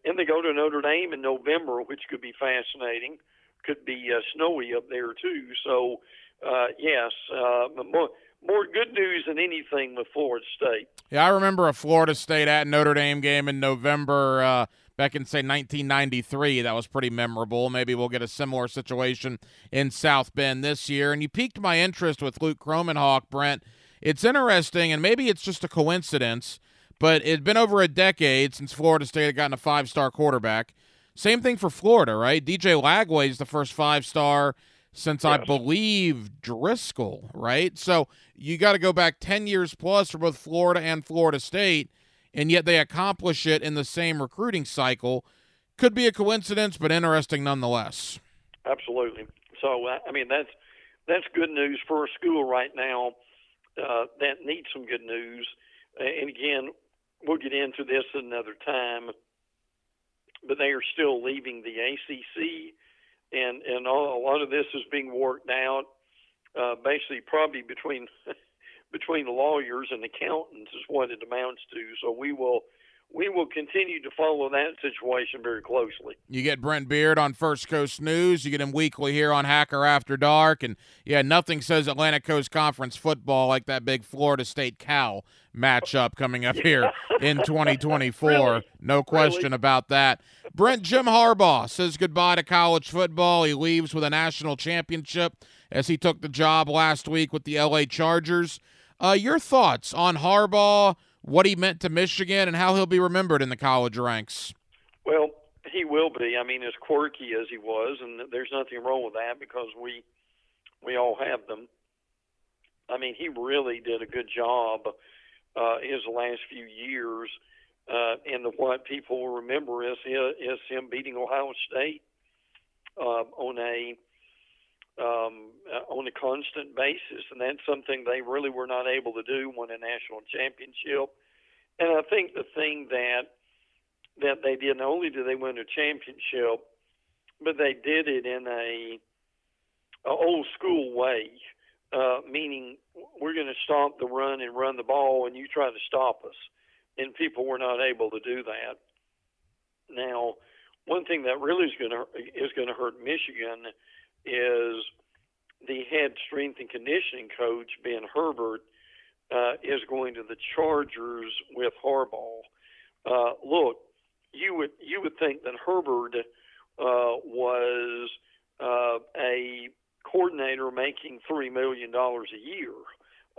and they go to Notre Dame in November, which could be fascinating. Could be uh, snowy up there too. So, uh, yes, uh, more good news than anything with Florida State. Yeah, I remember a Florida State at Notre Dame game in November. Uh, back in say 1993 that was pretty memorable maybe we'll get a similar situation in south bend this year and you piqued my interest with luke kromenhoek brent it's interesting and maybe it's just a coincidence but it's been over a decade since Florida State had gotten a five star quarterback. Same thing for Florida, right? DJ Lagway is the first five star since yes. I believe Driskel, right? So you got to go back 10 years plus for both Florida and Florida State, and yet they accomplish it in the same recruiting cycle. Could be a coincidence, but interesting nonetheless. Absolutely. So, I mean, that's that's good news for a school right now uh, that needs some good news. And again, we'll get into this another time, but they are still leaving the ACC, and and all, a lot of this is being worked out, uh, basically probably between [LAUGHS] between lawyers and accountants is what it amounts to. So we will we will continue to follow that situation very closely. You get Brent Beard on First Coast News. You get him weekly here on Hacker After Dark. And yeah, nothing says Atlantic Coast Conference football like that big Florida State Cal matchup coming up here [LAUGHS] in 2024. Really? No question really? about that. Brent Jim Harbaugh says goodbye to college football. He leaves with a national championship as he took the job last week with the LA Chargers. Uh, your thoughts on Harbaugh? What he meant to Michigan and how he'll be remembered in the college ranks? Well, he will be. I mean, as quirky as he was, and there's nothing wrong with that because we we all have them. I mean, he really did a good job uh, his last few years, uh, and the, what people will remember is is him beating Ohio State uh, on a um, uh, on a constant basis, and that's something they really were not able to do. Win a national championship, and I think the thing that that they did not only did they win a championship, but they did it in a, a old school way, uh, meaning we're going to stop the run and run the ball, and you try to stop us, and people were not able to do that. Now, one thing that really is going to is going to hurt Michigan is the head strength and conditioning coach Ben Herbert uh, is going to the Chargers with Harbaugh. Uh, look, you would you would think that Herbert uh, was uh, a coordinator making three million dollars a year,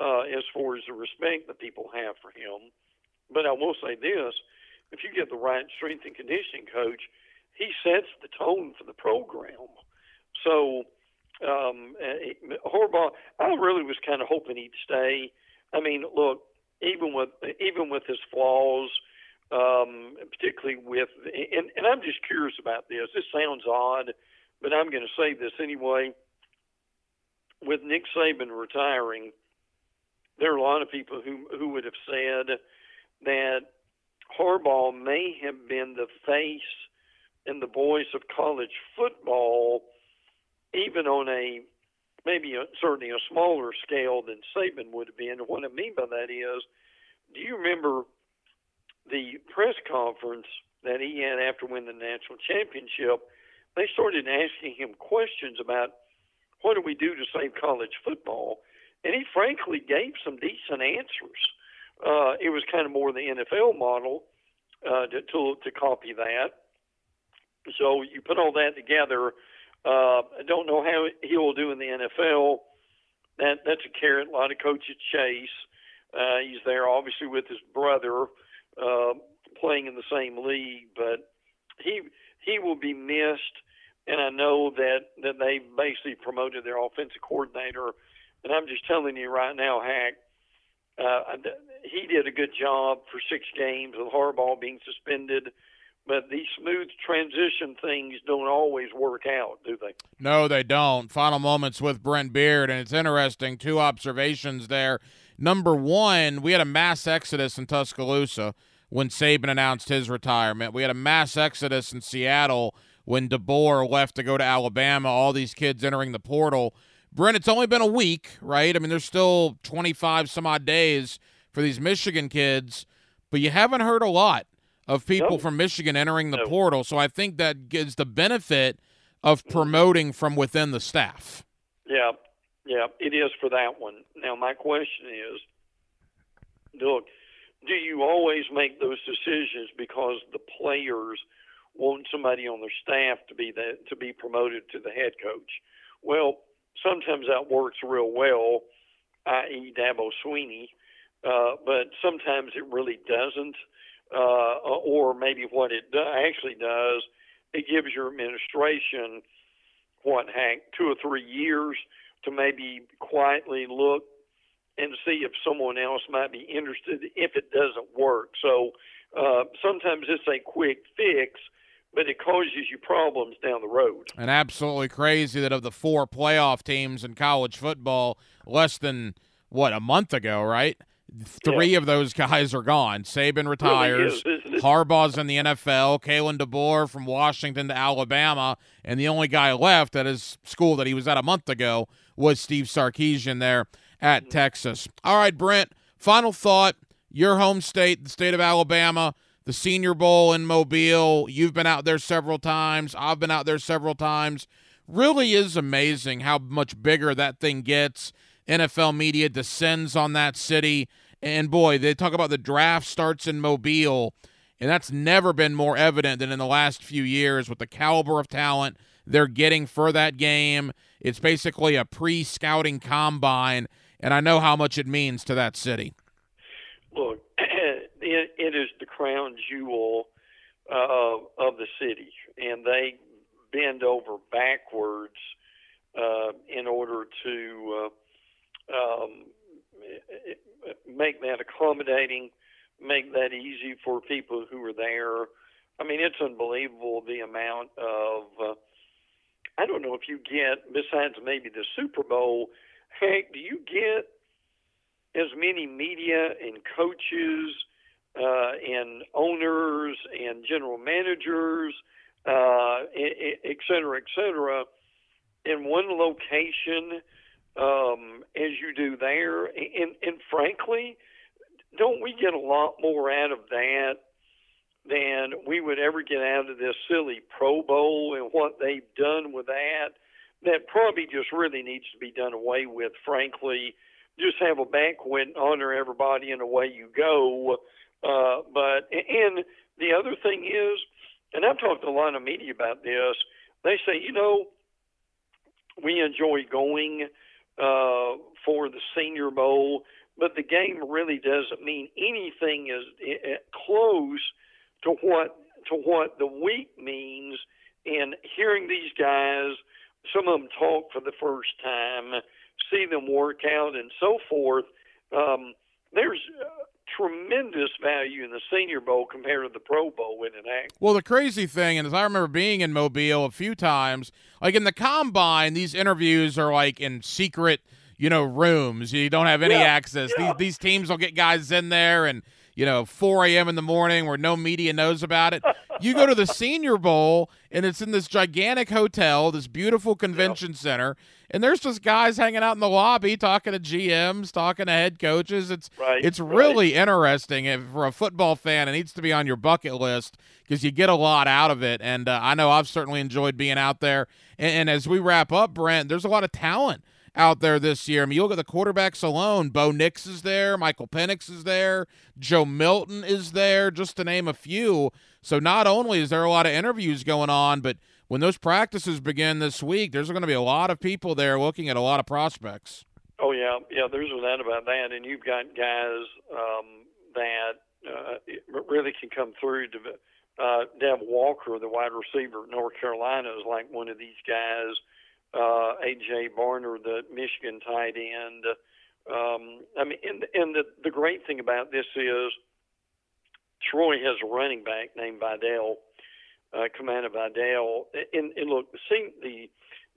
uh, as far as the respect that people have for him. But I will say this: if you get the right strength and conditioning coach, he sets the tone for the program. So um, Harbaugh, I really was kind of hoping he'd stay. I mean, look, even with even with his flaws, um, particularly with, and, and I'm just curious about this. This sounds odd, but I'm going to say this anyway. With Nick Saban retiring, there are a lot of people who who would have said that Harbaugh may have been the face and the voice of college football, even on a maybe a, certainly a smaller scale than Saban would have been. What I mean by that is, do you remember the press conference that he had after winning the national championship? They started asking him questions about what do we do to save college football, and he frankly gave some decent answers. Uh, it was kind of more the NFL model uh, to, to to copy that. So you put all that together. Uh, I don't know how he will do in the NFL. That that's a carrot. A lot of coaches chase. Uh, he's there obviously with his brother uh, playing in the same league, but he he will be missed. And I know that that they basically promoted their offensive coordinator. And I'm just telling you right now, Hack, uh, he did a good job for six games with Harbaugh being suspended but these smooth transition things don't always work out, do they? No, they don't. Final moments with Brent Beard, and it's interesting. Two observations there. Number one, we had a mass exodus in Tuscaloosa when Saban announced his retirement. We had a mass exodus in Seattle when DeBoer left to go to Alabama. All these kids entering the portal. Brent, it's only been a week, right? I mean, there's still 25 some odd days for these Michigan kids, but you haven't heard a lot of people from Michigan entering the portal. So I think that gives the benefit of mm-hmm. promoting from within the staff. Yeah, yeah, it is for that one. Now, my question is look, do you always make those decisions because the players want somebody on their staff to be the, to be promoted to the head coach? Well, sometimes that works real well, i.e., Dabo Swinney, uh, but sometimes it really doesn't uh, or maybe what it do- actually does, it gives your administration what Hank two or three years to maybe quietly look and see if someone else might be interested if it doesn't work. So uh, sometimes it's a quick fix, but it causes you problems down the road. And absolutely crazy that of the four playoff teams in college football, less than what a month ago, right? Three yeah. of those guys are gone. Saban retires. Really Harbaugh's in the NFL. Kalen DeBoer from Washington to Alabama, and the only guy left at his school that he was at a month ago was Steve Sarkisian there at mm-hmm. Texas. All right, Brent. Final thought: Your home state, the state of Alabama, the Senior Bowl in Mobile. You've been out there several times. I've been out there several times. Really is amazing how much bigger that thing gets. NFL media descends on that city and boy, they talk about the draft starts in Mobile, and that's never been more evident than in the last few years with the caliber of talent they're getting for that game. It's basically a pre scouting combine, and I know how much it means to that city. Look, [CLEARS THROAT] it, it is the crown jewel uh, of the city, and they bend over backwards uh, in order to uh, um, make that accommodating, make that easy for people who are there. I mean, it's unbelievable the amount of. Uh, I don't know if you get besides maybe the Super Bowl. Heck, do you get as many media and coaches uh, and owners and general managers uh, et cetera, et cetera, in one location um, as you do there. And, and frankly, don't we get a lot more out of that than we would ever get out of this silly Pro Bowl and what they've done with that? That probably just really needs to be done away with, frankly. Just have a banquet, honor everybody, and away you go. Uh, but and the other thing is, and I've talked to a lot of media about this. They say, you know, we enjoy going uh, for the Senior Bowl, but the game really doesn't mean anything as close to what to what the week means. And hearing these guys, some of them talk for the first time, see them work out, and so forth. Um, there's uh, tremendous value in the Senior Bowl compared to the Pro Bowl in an act. Well, the crazy thing, and as I remember being in Mobile a few times, like in the combine, these interviews are like in secret, you know, rooms. You don't have any Yeah, access. yeah. These these teams will get guys in there and you know 4 a.m. in the morning where no media knows about it. [LAUGHS] you go to the Senior Bowl and it's in this gigantic hotel, this beautiful convention center, and there's just guys hanging out in the lobby talking to GMs, talking to head coaches. It's Right, it's right. really interesting if, for a football fan. It needs to be on your bucket list because you get a lot out of it. And uh, I know I've certainly enjoyed being out there. And, and as we wrap up, Brent, there's a lot of talent out there this year. I mean, you look at the quarterbacks alone. Bo Nix is there. Michael Penix is there. Joe Milton is there, just to name a few. So not only is there a lot of interviews going on, but when those practices begin this week, there's going to be a lot of people there looking at a lot of prospects. Oh yeah, yeah. There's no doubt about that. And you've got guys um, that uh, really can come through. To, uh, Dev Walker, the wide receiver North Carolina, is like one of these guys. Uh, AJ Barner, the Michigan tight end. Um, I mean, and, and the the great thing about this is Troy has a running back named Vidal, uh, Kimani Vidal. And, and look, the, sen- the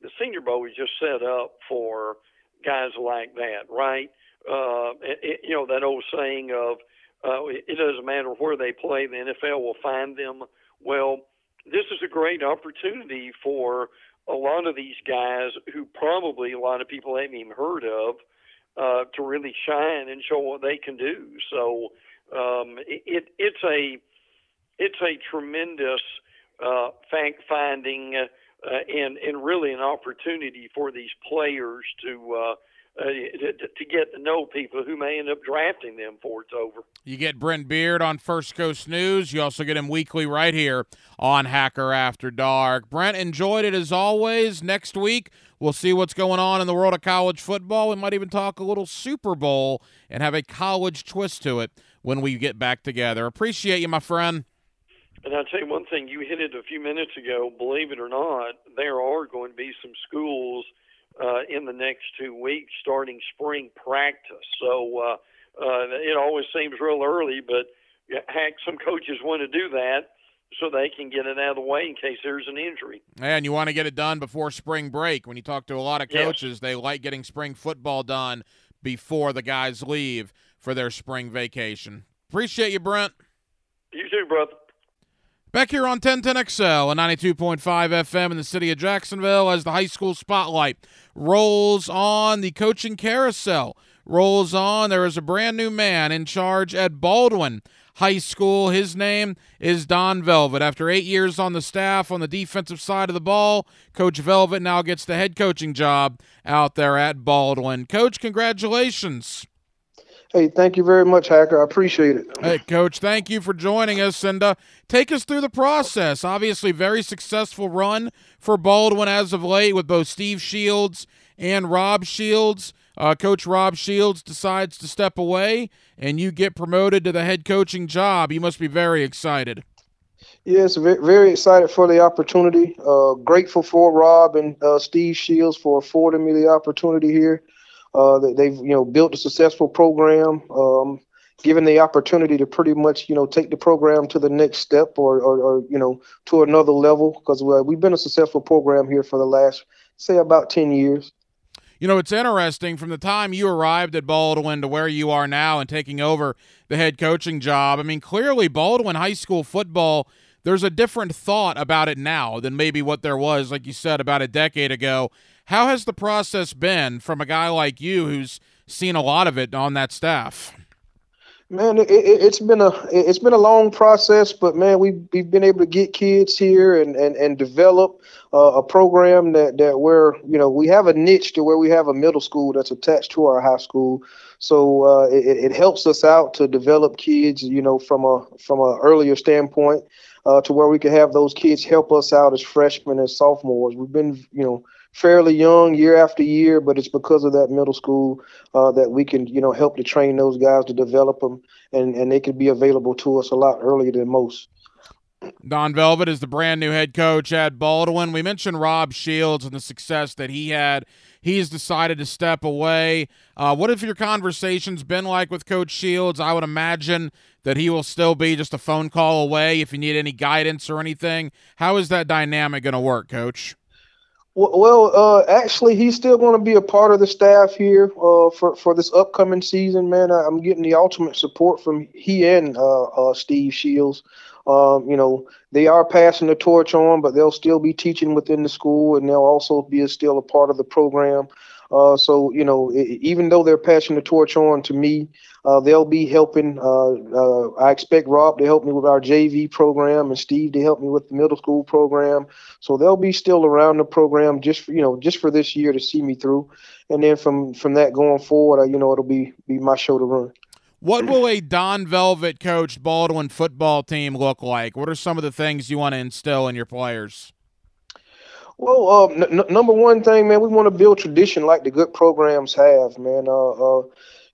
the Senior Bowl is just set up for guys like that, right? Uh, it, you know that old saying of uh, it doesn't matter where they play, the NFL will find them. Well, this is a great opportunity for a lot of these guys who probably a lot of people haven't even heard of uh, to really shine and show what they can do. So um, it, it it's a it's a tremendous uh, fact finding uh, and and really an opportunity for these players to. Uh, to, to get to know people who may end up drafting them before it's over. You get Brent Beard on First Coast News. You also get him weekly right here on Hacker After Dark. Brent, enjoyed it as always. Next week, we'll see what's going on in the world of college football. We might even talk a little Super Bowl and have a college twist to it when we get back together. Appreciate you, my friend. And I'll tell you one thing, you hit it a few minutes ago. Believe it or not, there are going to be some schools uh, in the next two weeks starting spring practice. So uh, uh, it always seems real early, but heck, some coaches want to do that so they can get it out of the way in case there's an injury. And you want to get it done before spring break. When you talk to a lot of Yes. coaches, they like getting spring football done before the guys leave for their spring vacation. Appreciate you, Brent. You too, brother. Back here on 1010XL and 92.5 FM in the city of Jacksonville as the high school spotlight rolls on the coaching carousel. Rolls on. There is a brand new man in charge at Baldwin High School. His name is Don Velvet. After eight years on the staff on the defensive side of the ball, Coach Velvet now gets the head coaching job out there at Baldwin. Coach, congratulations. Hey, thank you very much, Hacker. I appreciate it. Hey, Coach, thank you for joining us and uh, take us through the process. Obviously, very successful run for Baldwin as of late with both Steve Shields and Rob Shields. Uh, Coach Rob Shields decides to step away, and you get promoted to the head coaching job. You must be very excited. Yes, very excited for the opportunity. Uh, grateful for Rob and uh, Steve Shields for affording me the opportunity here. Uh, they- they've you know built a successful program, um, given the opportunity to pretty much you know take the program to the next step or or, or you know to another level because we've been a successful program here for the last say about ten years. You know, it's interesting from the time you arrived at Baldwin to where you are now and taking over the head coaching job. I mean, clearly, Baldwin High School football, there's a different thought about it now than maybe what there was, like you said, about a decade ago. How has the process been from a guy like you who's seen a lot of it on that staff? Man, it, it, has been a it's been a long process, but man, we've we've been able to get kids here and and and develop uh, a program that that where you know we have a niche to where we have a middle school that's attached to our high school, so uh, it, it helps us out to develop kids, you know, from a from a earlier standpoint, uh, to where we can have those kids help us out as freshmen and sophomores. We've been, you know, fairly young year after year, but it's because of that middle school uh, that we can, you know, help to train those guys to develop them, and and they can be available to us a lot earlier than most. Don Velvet is the brand new head coach at Baldwin. We mentioned Rob Shields and the success that he had. He's decided to step away. Uh, what have your conversations been like with Coach Shields? I would imagine that he will still be just a phone call away if you need any guidance or anything. How is that dynamic going to work, Coach? Well, uh, actually, he's still going to be a part of the staff here uh, for for this upcoming season. Man, I, am getting the ultimate support from he and uh, uh, Steve Shields. Um, you know, they are passing the torch on, but they'll still be teaching within the school, and they'll also be a, still a part of the program. Uh, so you know, even though they're passing the torch on to me, uh, they'll be helping. Uh, uh, I expect Rob to help me with our JV program, and Steve to help me with the middle school program. So they'll be still around the program just for, you know just for this year to see me through, and then from from that going forward, uh, you know, it'll be be my show to run. What will a Don Velvet coached Baldwin football team look like? What are some of the things you want to instill in your players? Well, uh, n- number one thing, man, we want to build tradition like the good programs have, man. Uh, uh,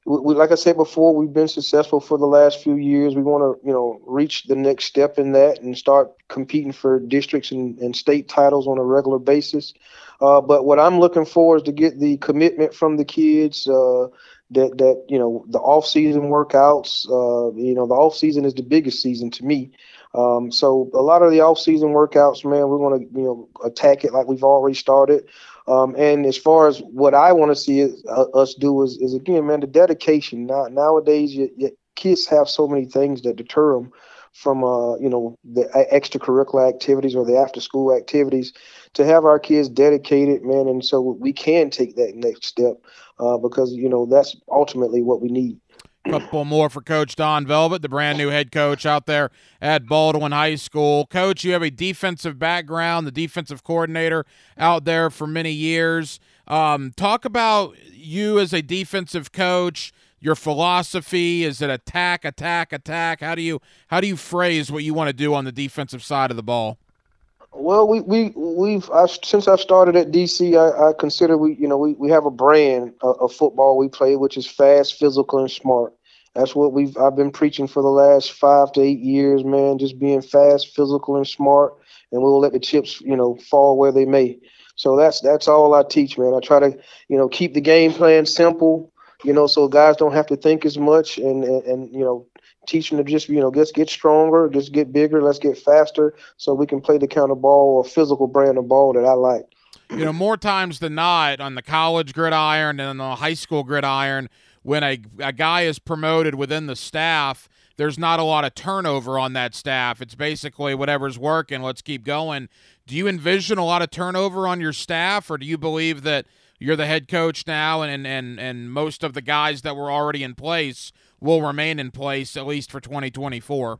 we, like I said before, we've been successful for the last few years. We want to, you know, reach the next step in that and start competing for districts and, and state titles on a regular basis. Uh, but what I'm looking for is to get the commitment from the kids. Uh, that that you know the off season workouts. Uh, you know, the off season is the biggest season to me. Um, so a lot of the off-season workouts, man, we want to you know attack it like we've already started. Um, and as far as what I want to see is, uh, us do is, is again, man, the dedication. Now nowadays, you, you, kids have so many things that deter them from uh, you know the extracurricular activities or the after-school activities. To have our kids dedicated, man, and so we can take that next step uh, because you know that's ultimately what we need. Couple more for Coach Don Velvet, the brand new head coach out there at Baldwin High School. Coach, you have a defensive background, the defensive coordinator out there for many years. Um, talk about you as a defensive coach, your philosophy. Is it attack, attack, attack? How do you how do you phrase what you want to do on the defensive side of the ball? Well, we we we've I, since I've started at DC, I, I consider we you know we, we have a brand of, of, football we play, which is fast, physical, and smart. That's what we've I've been preaching for the last five to eight years, man. Just being fast, physical, and smart, and we'll let the chips you know fall where they may. So that's that's all I teach, man. I try to you know keep the game plan simple, you know, so guys don't have to think as much, and and, and you know teach them to just you know just get stronger, just get bigger, let's get faster, so we can play the kind of ball or physical brand of ball that I like. You know, more times than not, on the college gridiron and on the high school gridiron, when a, a guy is promoted within the staff, there's not a lot of turnover on that staff. It's basically whatever's working, let's keep going. Do you envision a lot of turnover on your staff, or do you believe that you're the head coach now and, and, and most of the guys that were already in place will remain in place at least for 2024.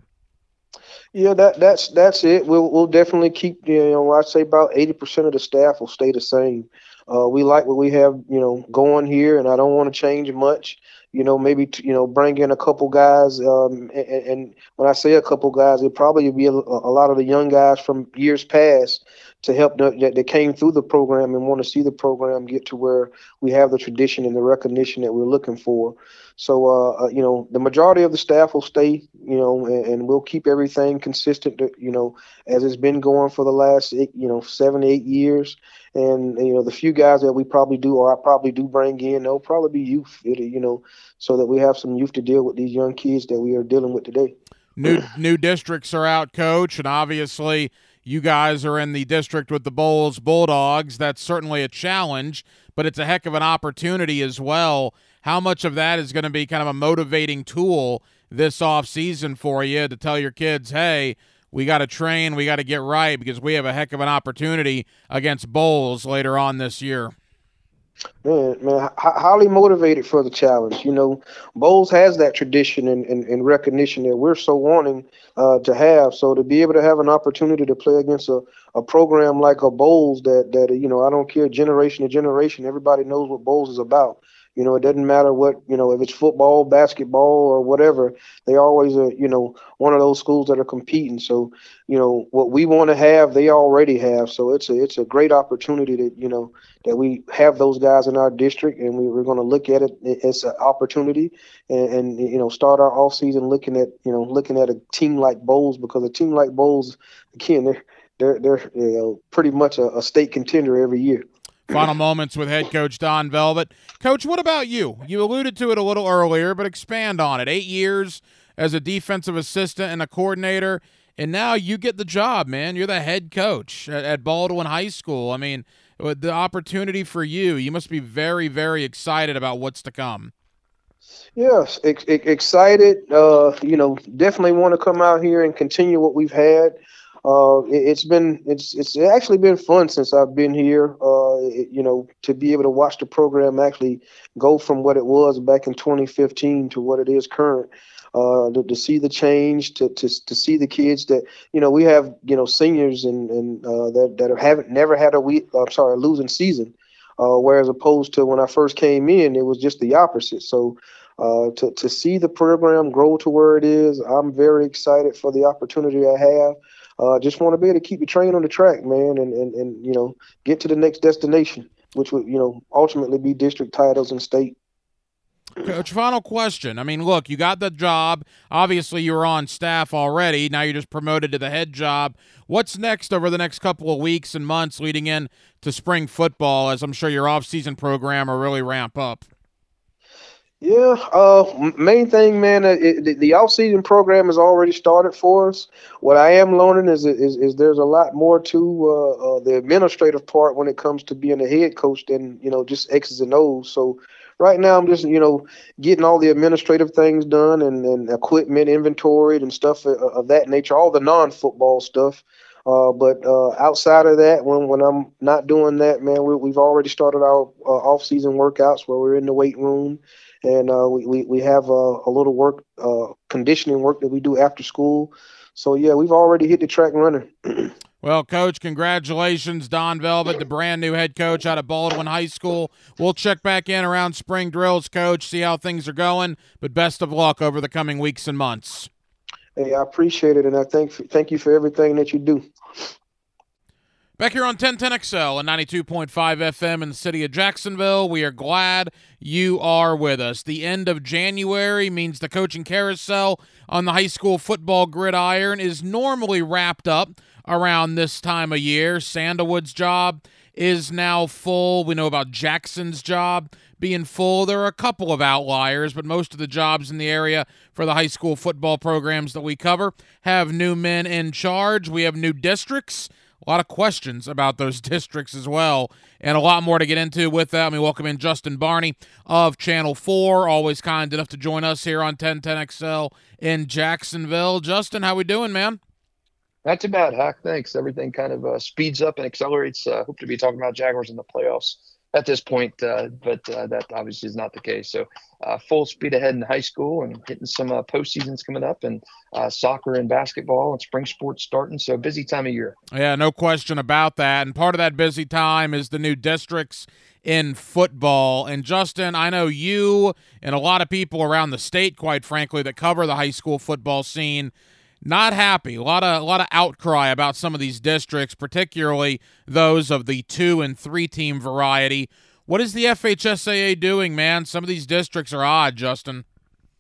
Yeah, that that's that's it. We'll we'll definitely keep you know I'd say about eighty percent of the staff will stay the same. Uh, we like what we have you know going here, and I don't want to change much. You know, maybe you know bring in a couple guys, um, and, and, when I say a couple guys, it probably be a, a, lot of the young guys from years past to help the, that, that came through the program and want to see the program get to where we have the tradition and the recognition that we're looking for. So, uh, uh, you know, the majority of the staff will stay, you know, and, and, we'll keep everything consistent, you know, as it's been going for the last, you know, seven, eight years. And, you know, the few guys that we probably do, or I probably do bring in, they'll probably be youth, you know, so that we have some youth to deal with these young kids that we are dealing with today. New new districts are out, coach, and obviously you guys are in the district with the Bolles Bulldogs. That's certainly a challenge, but it's a heck of an opportunity as well. How much of that is going to be kind of a motivating tool this off season for you to tell your kids, hey, we got to train, we got to get right because we have a heck of an opportunity against Bolles later on this year. Man, man, highly motivated for the challenge. You know, Bolles has that tradition and, and, and recognition that we're so wanting uh, to have. So to be able to have an opportunity to play against a, a program like a Bolles that that you know, I don't care generation to generation, everybody knows what Bolles is about. You know, it doesn't matter what, you know, if it's football, basketball, or whatever, they always are, you know, one of those schools that are competing. So, you know, what we want to have, they already have. So it's a it's a great opportunity that, you know, that we have those guys in our district and we, we're going to look at it as an opportunity and, and, you know, start our off season looking at, you know, looking at a team like Bolles because a team like Bolles, again, they're they're they're you know, pretty much a, a state contender every year. Final moments with head coach Don Velvet. Coach, what about you? You alluded to it a little earlier, but expand on it. Eight years as a defensive assistant and a coordinator, and now you get the job, man. You're the head coach at, Baldwin High School. I mean, the opportunity for you, you must be very, very excited about what's to come. Yes, ex- excited. Uh, you know, definitely want to come out here and continue what we've had. Uh, it, has been it's it's actually been fun since I've been here. Uh, it, you know, to be able to watch the program actually go from what it was back in 2015 to what it is current. Uh, to, to see the change, to, to to see the kids that you know we have you know seniors and and uh, that that haven't never had a week. I'm sorry, a losing season. Uh, whereas opposed to when I first came in, it was just the opposite. So uh, to to see the program grow to where it is, I'm very excited for the opportunity I have uh, just want to be able to keep the train on the track, man, and, and, and you know get to the next destination, which would you know ultimately be district titles and state. Coach, final question. I mean, look, you got the job. Obviously, you were on staff already. Now you're just promoted to the head job. What's next over the next couple of weeks and months leading in to spring football, as I'm sure your off-season program will really ramp up? Yeah, uh, main thing, man, uh, it, the, the off-season program has already started for us. What I am learning is is, is there's a lot more to uh, uh, the administrative part when it comes to being a head coach than you know just X's and O's. So right now, I'm just you know getting all the administrative things done and, and equipment inventoried and stuff of, of that nature, all the non-football stuff. Uh, but uh, outside of that, when when I'm not doing that, man, we, have already started our uh, off-season workouts where we're in the weight room and uh, we, we, we have a, a little work uh, conditioning work that we do after school. So yeah, we've already hit the track running. [CLEARS THROAT] well, coach, congratulations, Don Velvet, the brand new head coach out of Baldwin High School. We'll check back in around spring drills, coach, see how things are going. But best of luck over the coming weeks and months. Hey, I appreciate it, and I thank thank you for everything that you do. Back here on 1010XL and 92.5 FM in the city of Jacksonville, we are glad you are with us. The end of January means the coaching carousel on the high school football gridiron is normally wrapped up around this time of year. Sandalwood's job is now full. We know about Jackson's job being full. There are a couple of outliers, but most of the jobs in the area for the high school football programs that we cover have new men in charge. We have new districts a lot of questions about those [LAUGHS] districts as well, and a lot more to get into with that. Let me welcome in Justin Barney of Channel 4, always kind enough to join us here on 1010XL in Jacksonville. Justin, how we doing, man? Not too bad, Hack. Thanks. Everything kind of uh, speeds up and accelerates. Uh, hope to be talking about Jaguars in the playoffs at this point, uh, but uh, that obviously is not the case. So, uh, full speed ahead in high school and hitting some uh, postseasons coming up, and uh, soccer and basketball and spring sports starting. So, busy time of year. Yeah, no question about that. And part of that busy time is the new districts in football. And Justin, I know you and a lot of people around the state, quite frankly, that cover the high school football scene not happy. A lot of a lot of outcry about some of these districts, particularly those of the two and three team variety. What is the FHSAA doing, man? Some of these districts are odd, Justin.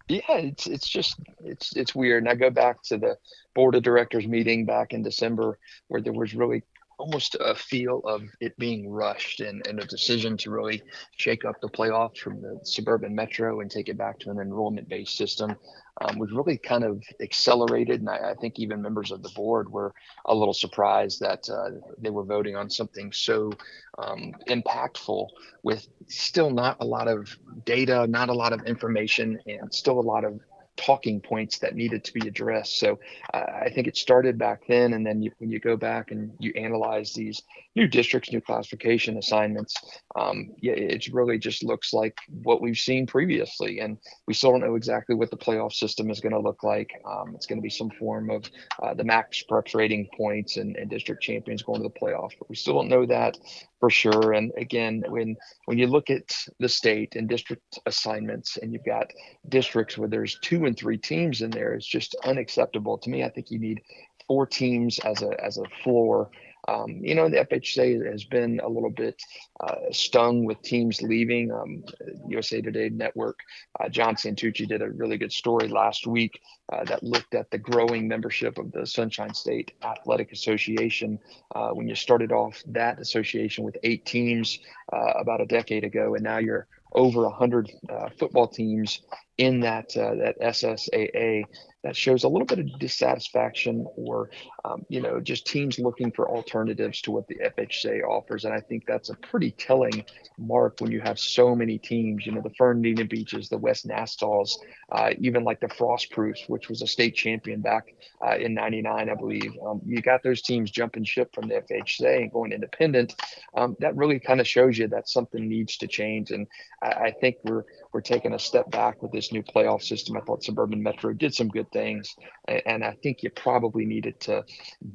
Yeah, it's it's just it's it's weird. And I go back to the board of directors meeting back in December where there was really almost a feel of it being rushed and, and a decision to really shake up the playoffs from the suburban metro and take it back to an enrollment based system um, was really kind of accelerated. And I, I, think even members of the board were a little surprised that uh, they were voting on something so um, impactful with still not a lot of data, not a lot of information, and still a lot of talking points that needed to be addressed. So uh, I think it started back then, and then you, when you go back and you analyze these new districts, new classification assignments, um, yeah, it really just looks like what we've seen previously, and we still don't know exactly what the playoff system is going to look like. Um, it's going to be some form of uh, the MaxPreps rating points and, and district champions going to the playoff, but we still don't know that for sure. And again, when when you look at the state and district assignments, and you've got districts where there's two and three teams in there is just unacceptable to me. I think you need four teams as a as a floor um, you know, the FHA has been a little bit uh, stung with teams leaving. Um, USA Today Network, uh, John Santucci did a really good story last week uh, that looked at the growing membership of the Sunshine State Athletic Association. Uh, when you started off that association with eight teams uh, about a decade ago, and now you're over 100 uh, football teams in that uh, that SSAA that shows a little bit of dissatisfaction or um, you know just teams looking for alternatives to what the FHA offers. And I think that's a pretty telling mark when you have so many teams you know the Fernandina Beaches the West Nassau's uh, even like the Frostproofs which was a state champion back uh, in 99 I believe um, you got those teams jumping ship from the FHA and going independent um, that really kind of shows you that something needs to change and I, I think we're we're taking a step back with this new playoff system. I thought Suburban Metro did some good things, and I think you probably needed to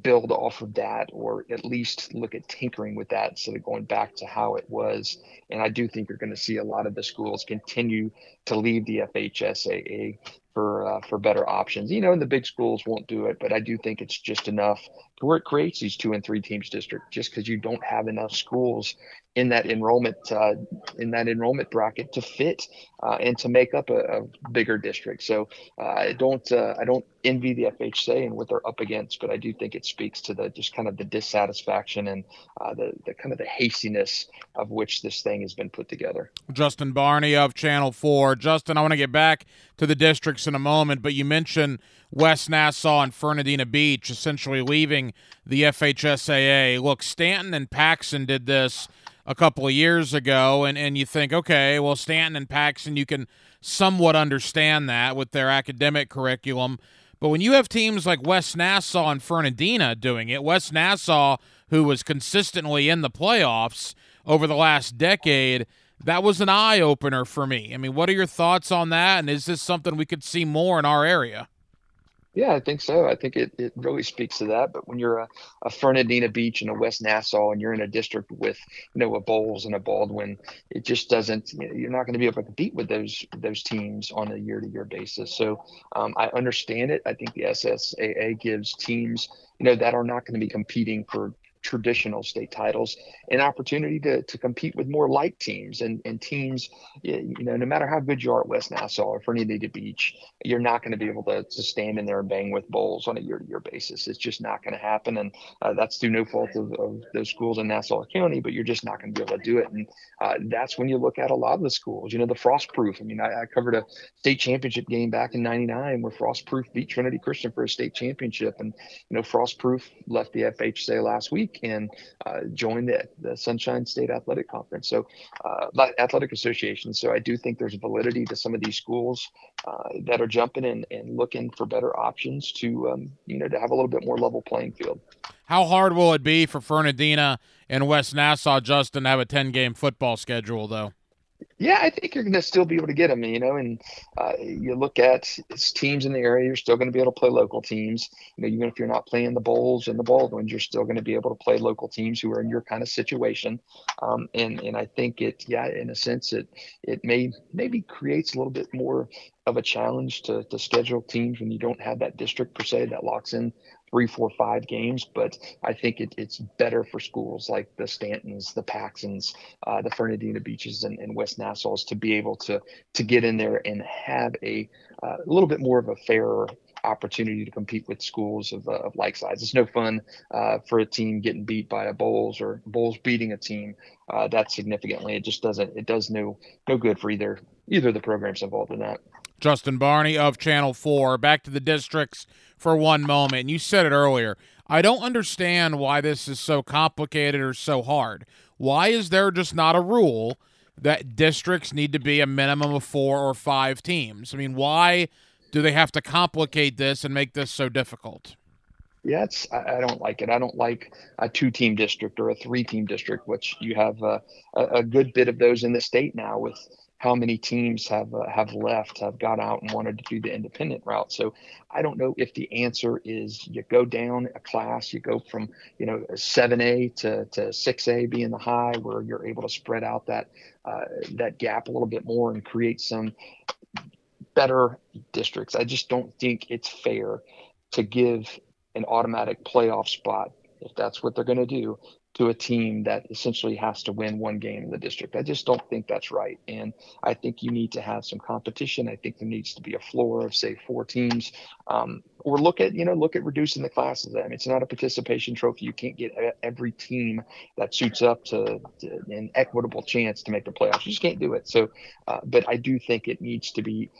build off of that, or at least look at tinkering with that instead of going back to how it was. And I do think you're going to see a lot of the schools continue to leave the FHSAA for uh, for better options. You know, and the big schools won't do it, but I do think it's just enough where it creates these two and three teams district. Just because you don't have enough schools in that enrollment uh, in that enrollment bracket to fit uh, and to make up a, a bigger district. So uh, I don't uh, I don't envy the FHA and what they're up against, but I do think it speaks to the just kind of the dissatisfaction and uh, the the kind of the hastiness of which this thing has been put together. Justin Barney of Channel Four. Justin, I want to get back to the districts in a moment, but you mentioned West Nassau and Fernandina Beach essentially leaving the FHSAA. Look, Stanton and Paxson did this a couple of years ago, and, and you think, okay, well, Stanton and Paxson, you can somewhat understand that with their academic curriculum. But when you have teams like West Nassau and Fernandina doing it, West Nassau, who was consistently in the playoffs over the last decade, that was an eye opener for me. I mean, what are your thoughts on that? And is this something we could see more in our area? Yeah, I think so. I think it, it really speaks to that. But when you're a, a Fernandina Beach and a West Nassau and you're in a district with, you know, a Bolles and a Baldwin, it just doesn't, you're not going to be able to compete with those those teams on a year to year basis. So um, I understand it. I think the SSAA gives teams, you know, that are not going to be competing for traditional state titles, an opportunity to, to compete with more light teams and, and teams, you know, no matter how good you are at West Nassau or Fernandina Beach, you're not going to be able to, to stand in there and bang with Bolles on a year to year basis. It's just not going to happen. And uh, that's through no fault of, of, those schools in Nassau County, but you're just not going to be able to do it. And uh, that's when you look at a lot of the schools, you know, the Frostproof. I mean, I, I covered a state championship game back in 99 where Frostproof beat Trinity Christian for a state championship. And, you know, Frostproof left the FHSA last week and uh, join the, the Sunshine State Athletic Conference, so uh, athletic association. So I do think there's validity to some of these schools uh, that are jumping in and looking for better options to um, you know to have a little bit more level playing field. How hard will it be for Fernandina and West Nassau, Justin, to have a 10 game football schedule, though? Yeah, I think you're going to still be able to get them, you know. And uh, you look at teams in the area, you're still going to be able to play local teams. You know, even if you're not playing the Bolles and the Baldwins, you're still going to be able to play local teams who are in your kind of situation. Um, and and I think it, yeah, in a sense, it it may maybe creates a little bit more of a challenge to to schedule teams when you don't have that district per se that locks in three, four, five games. But I think it, it's better for schools like the Stantons, the Paxsons, uh, the Fernandina Beaches, and, and, West Nassau's to be able to to get in there and have a uh, little bit more of a fairer opportunity to compete with schools of, uh, of like size. It's no fun uh, for a team getting beat by a Bolles or Bolles beating a team uh, that significantly. It just doesn't. It does no no good for either either the programs involved in that. Justin Barney of Channel 4. Back to the districts for one moment. You said it earlier. I don't understand why this is so complicated or so hard. Why is there just not a rule that districts need to be a minimum of four or five teams? I mean, why do they have to complicate this and make this so difficult? Yeah, it's I, I don't like it. I don't like a two-team district or a three-team district, which you have uh, a, a good bit of those in the state now with how many teams have uh, have left, have got out and wanted to do the independent route. So I don't know if the answer is you go down a class, you go from you know seven A to to six A being the high, where you're able to spread out that uh, that gap a little bit more and create some better districts. I just don't think it's fair to give an automatic playoff spot if that's what they're going to do to a team that essentially has to win one game in the district. I just don't think that's right. And I think you need to have some competition. I think there needs to be a floor of say four teams, um, or look at you know look at reducing the classes. I mean, it's not a participation trophy. You can't get every team that suits up to, to an equitable chance to make the playoffs. You just can't do it. So, uh, but I do think it needs to be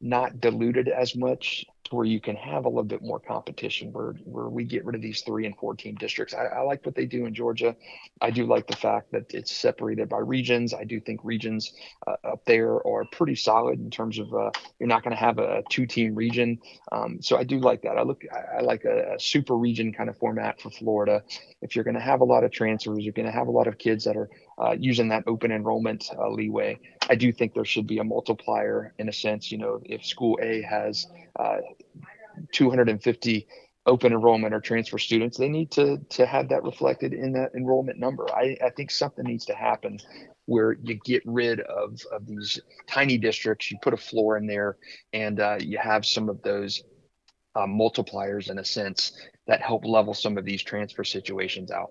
not diluted as much where you can have a little bit more competition where where we get rid of these three and four team districts. I, I, like what they do in Georgia. I do like the fact that it's separated by regions. I do think regions uh, up there are pretty solid in terms of uh, you're not going to have a, two team region. Um, so I do like that. I look I, I like a, a, super region kind of format for Florida. If you're going to have a lot of transfers, you're going to have a lot of kids that are uh, using that open enrollment uh, leeway. I do think there should be a multiplier in a sense. You know, if school A has uh, 250 open enrollment or transfer students, they need to to have that reflected in that enrollment number. I, I think something needs to happen where you get rid of, of these tiny districts, you put a floor in there, and uh, you have some of those uh, multipliers in a sense that help level some of these transfer situations out.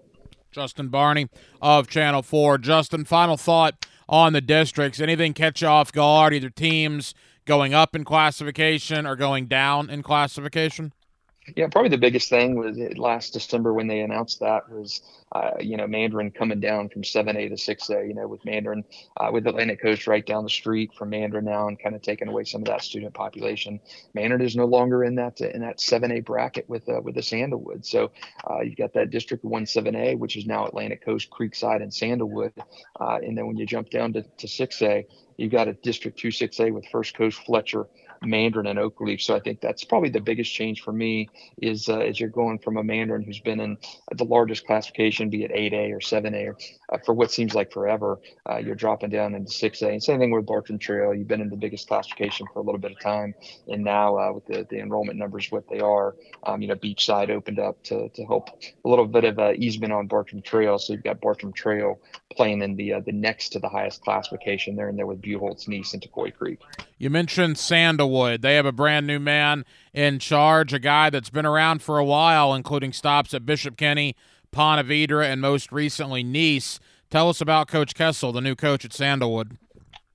Justin Barney of Channel 4. Justin, final thought on the districts. Anything catch you off guard, either teams going up in classification or going down in classification? Yeah, probably the biggest thing was last December when they announced that was, uh, you know, Mandarin coming down from 7A to 6A, you know, with Mandarin, uh, with Atlantic Coast right down the street from Mandarin now and kind of taking away some of that student population. Mandarin is no longer in that in that 7A bracket with uh, with the Sandalwood. So uh, you've got that District 1 7A, which is now Atlantic Coast, Creekside, and Sandalwood. Uh, and then when you jump down to, to 6A, you've got a District 2 6A with First Coast, Fletcher, Mandarin and Oakleaf. So I think that's probably the biggest change for me is uh, as you're going from a Mandarin who's been in the largest classification, be it 8A or 7A, or uh, for what seems like forever, uh, you're dropping down into 6A. And same thing with Bartram Trail. You've been in the biggest classification for a little bit of time, and now uh, with the, the enrollment numbers what they are, um, you know, Beachside opened up to, to help a little bit of uh, easement on Bartram Trail. So you've got Bartram Trail playing in the uh, the next to the highest classification there, and there with Buchholz, Nease, and Tocoi Creek. You mentioned Sandalwood. They have a brand new man in charge, a guy that's been around for a while, including stops at Bishop Kenny, Ponte Vedra, and most recently Nease. Tell us about Coach Kessel, the new coach at Sandalwood.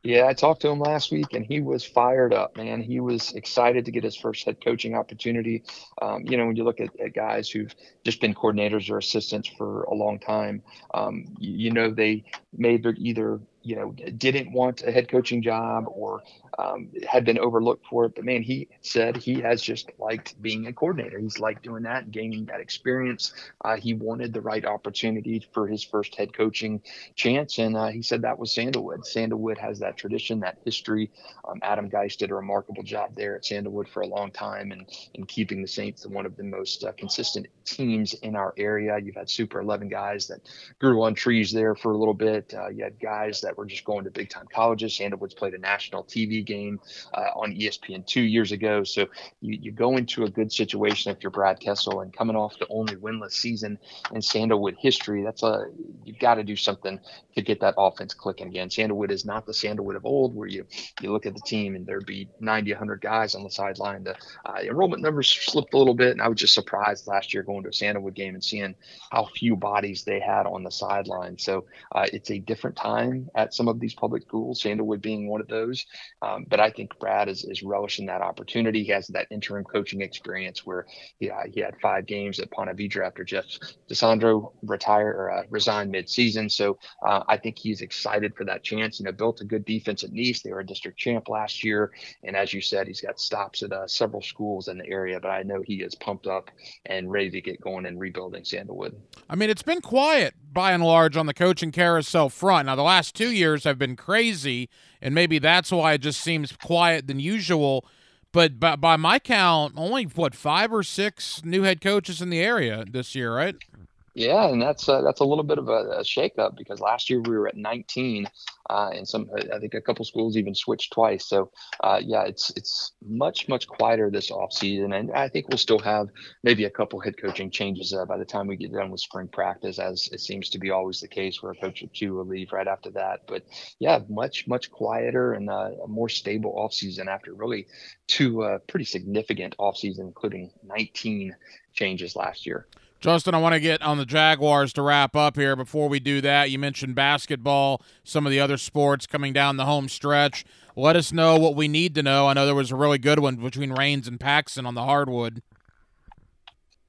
Yeah, I talked to him last week, and he was fired up, man. He was excited to get his first head coaching opportunity. Um, you know, when you look at, at, guys who've just been coordinators or assistants for a long time, um, you, you, know, they may either you know didn't want a head coaching job or um, had been overlooked for it but man he said he has just liked being a coordinator. He's liked doing that and gaining that experience. Uh, he wanted the right opportunity for his first head coaching chance and uh, he said that was sandalwood. Sandalwood has that tradition that history. Um, adam geist did a remarkable job there at sandalwood for a long time and in keeping the saints one of the most uh, consistent teams in our area. You've had super 11 guys that grew on trees there for a little bit. Uh, you had guys that that were just going to big time colleges. Sandalwood's played a national TV game uh, on ESPN two years ago. So you, you go into a good situation if you're Brad Kessel and coming off the only winless season in Sandalwood history. That's a you've got to do something to get that offense clicking again. Sandalwood is not the Sandalwood of old where you you look at the team and there'd be 90, 100 guys on the sideline. The uh, enrollment numbers slipped a little bit, and I was just surprised last year going to a Sandalwood game and seeing how few bodies they had on the sideline. So uh, it's a different time at some of these public schools, Sandalwood being one of those. Um, but I think Brad is, is relishing that opportunity. He has that interim coaching experience where he, uh, he had five games at Ponte Vedra after Jeff DeSandro retired or uh, resigned midseason. So uh, I think he's excited for that chance. You know, built a good defense at Nease. They were a district champ last year. And as you said, he's got stops at uh, several schools in the area. But I know he is pumped up and ready to get going and rebuilding Sandalwood. I mean, it's been quiet by and large on the coaching carousel front. Now, the last two years have been crazy, and maybe that's why it just seems quiet than usual. but by, by my count, only what five or six new head coaches in the area this year, right? Yeah, and that's uh, that's a little bit of a, a shakeup because last year we were at 19, uh, and some I think a couple schools even switched twice. So uh, yeah, it's it's much much quieter this off season, and I think we'll still have maybe a couple head coaching changes uh, by the time we get done with spring practice, as it seems to be always the case where a coach or two will leave right after that. But yeah, much much quieter and uh, a more stable off season after really two uh, pretty significant off season, including 19 changes last year. Justin, I want to get on the Jaguars to wrap up here. Before we do that, you mentioned basketball, some of the other sports coming down the home stretch. Let us know what we need to know. I know there was a really good one between Raines and Paxson on the hardwood.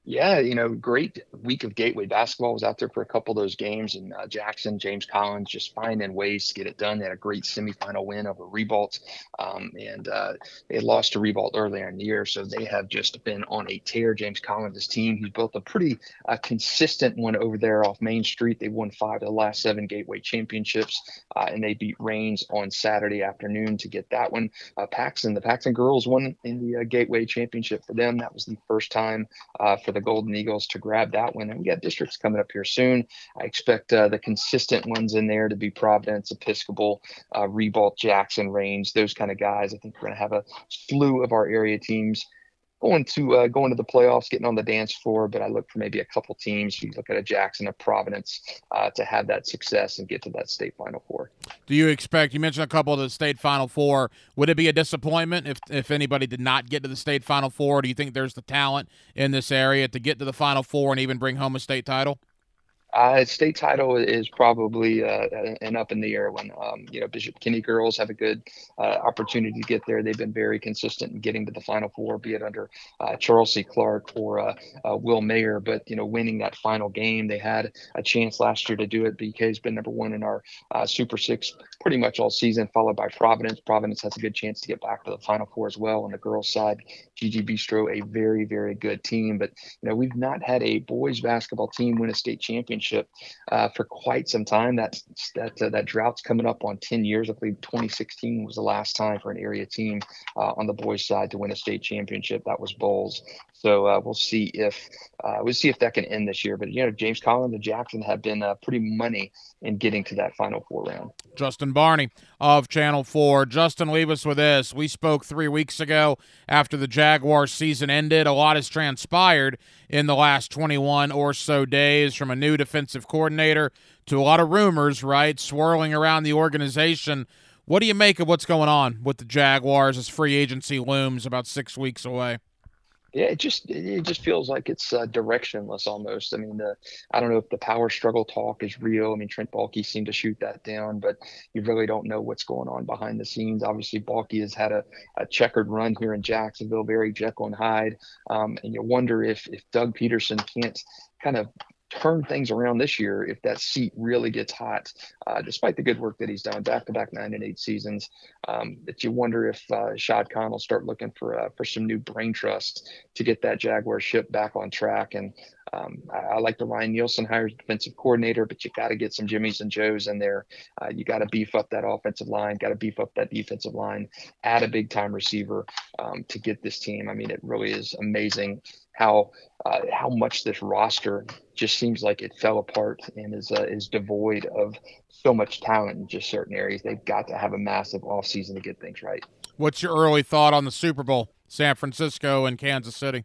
Yeah, you know, great week of Gateway basketball. Was out there for a couple of those games, and uh, Jackson, James Collins, just finding ways to get it done. They had a great semifinal win over Ribault, um, and uh, they lost to Ribault earlier in the year, so they have just been on a tear. James Collins' team, he's built a pretty uh, consistent one over there off Main Street. They won five of the last seven Gateway championships, uh, and they beat Raines on Saturday afternoon to get that one. Uh, Paxson, the Paxson girls won in the uh, Gateway championship for them. That was the first time for the Golden Eagles to grab that one. And we got districts coming up here soon. I expect uh, the consistent ones in there to be Providence, Episcopal, uh, Ribault, Jackson, Raines, those kind of guys. I think we're going to have a slew of our area teams going to uh, going to the playoffs, getting on the dance floor. But I look for maybe a couple teams. You look at a Jackson, a Providence, uh, to have that success and get to that state final four. Do you expect? You mentioned a couple of the state final four. Would it be a disappointment if if anybody did not get to the state final four? Do you think there's the talent in this area to get to the final four and even bring home a state title? Uh, state title is probably uh, an up in the air one. Um, you know, Bishop Kenny girls have a good uh, opportunity to get there. They've been very consistent in getting to the Final Four, be it under uh, Charles C. Clark or uh, uh, Will Mayer. But you know, winning that final game, they had a chance last year to do it. BK's been number one in our Super Six pretty much all season, followed by Providence. Providence has a good chance to get back to the Final Four as well on the girls' side. GG Bistro, a very very good team, but you know, we've not had a boys basketball team win a state championship championship uh, for quite some time. That's that uh, that drought's coming up on 10 years. I believe 2016 was the last time for an area team uh, on the boys' side to win a state championship. That was Bolles. So uh, we'll see if uh, we'll see if that can end this year. But you know, James Collins and Jackson have been uh, pretty money in getting to that Final Four round. Justin Barney of Channel Four. Justin, leave us with this. We spoke three weeks ago after the Jaguars season ended. A lot has transpired in the last 21 or so days, from a new defensive coordinator to a lot of rumors, right, swirling around the organization. What do you make of what's going on with the Jaguars as free agency looms about six weeks away? Yeah, it just it just feels like it's uh, directionless almost. I mean, the I don't know if the power struggle talk is real. I mean, Trent Baalke seemed to shoot that down, but you really don't know what's going on behind the scenes. Obviously, Baalke has had a, a checkered run here in Jacksonville, very Jekyll and Hyde, um, and you wonder if if Doug Pederson can't kind of turn things around this year if that seat really gets hot, uh, despite the good work that he's done back to back nine and eight seasons. Um, that you wonder if uh, Shad Khan will start looking for uh, for some new brain trust to get that Jaguar ship back on track. And um, I, I, like the Ryan Nielsen hires defensive coordinator, but you got to get some Jimmys and Joes in there. Uh, you got to beef up that offensive line, got to beef up that defensive line, add a big time receiver um, to get this team. I mean, it really is amazing how uh, how much this roster just seems like it fell apart and is uh, is devoid of so much talent in just certain areas. They've got to have a massive offseason to get things right. What's your early thought on the Super Bowl, San Francisco and Kansas City?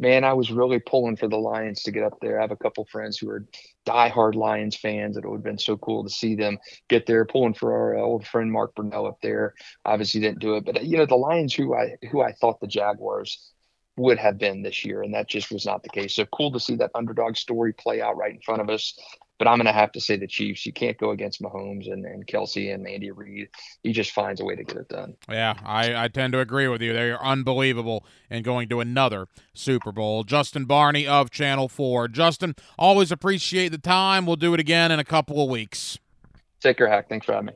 Man, I was really pulling for the Lions to get up there. I have a couple friends who are diehard Lions fans. It would have been so cool to see them get there. Pulling for our uh, old friend Mark Brunell up there. Obviously didn't do it, but you know the Lions, who I who I thought the Jaguars would have been this year, and that just was not the case. So cool to see that underdog story play out right in front of us. But I'm going to have to say the Chiefs. You can't go against Mahomes and, and Kelce and Andy Reid. He just finds a way to get it done. Yeah, I, I tend to agree with you. They are unbelievable and going to another Super Bowl. Justin Barney of Channel 4. Justin, always appreciate the time. We'll do it again in a couple of weeks. Take care, Hack. Thanks for having me.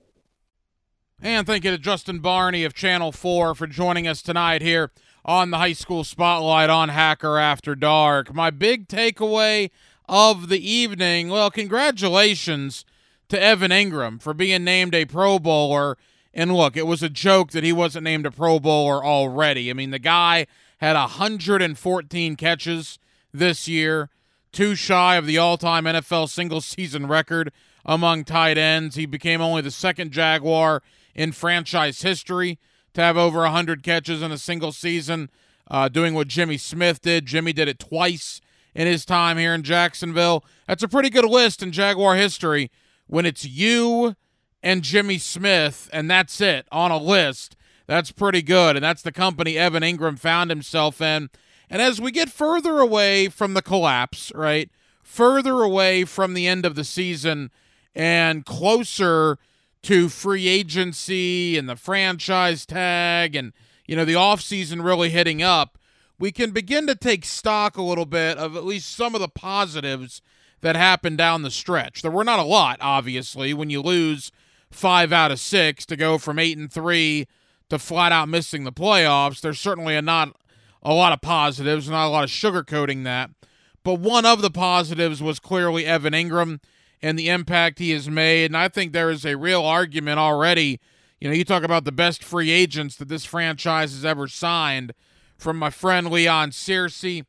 And thank you to Justin Barney of Channel 4 for joining us tonight here on the high school spotlight on Hacker After Dark. My big takeaway of the evening well, congratulations to Evan Engram for being named a Pro Bowler And look, it was a joke that he wasn't named a Pro Bowler already. I mean, the guy had 114 catches this year, too shy of the all time NFL single season record among tight ends. He became only the second Jaguar in franchise history to have over 100 catches in a single season, uh, doing what Jimmy Smith did. Jimmy did it twice in his time here in Jacksonville. That's a pretty good list in Jaguar history when it's you and Jimmy Smith, and that's it on a list. That's pretty good. And that's the company Evan Engram found himself in. And as we get further away from the collapse, right, further away from the end of the season and closer to free agency and the franchise tag and, you know, the offseason really hitting up, we can begin to take stock a little bit of at least some of the positives that happened down the stretch. There were not a lot, obviously, when you lose five out of six to go from eight and three to flat out missing the playoffs. There's certainly a not a lot of positives, not a lot of sugarcoating that. But one of the positives was clearly Evan Engram and the impact he has made. And I think there is a real argument already. You know, you talk about the best free agents that this franchise has ever signed, from my friend Leon Searcy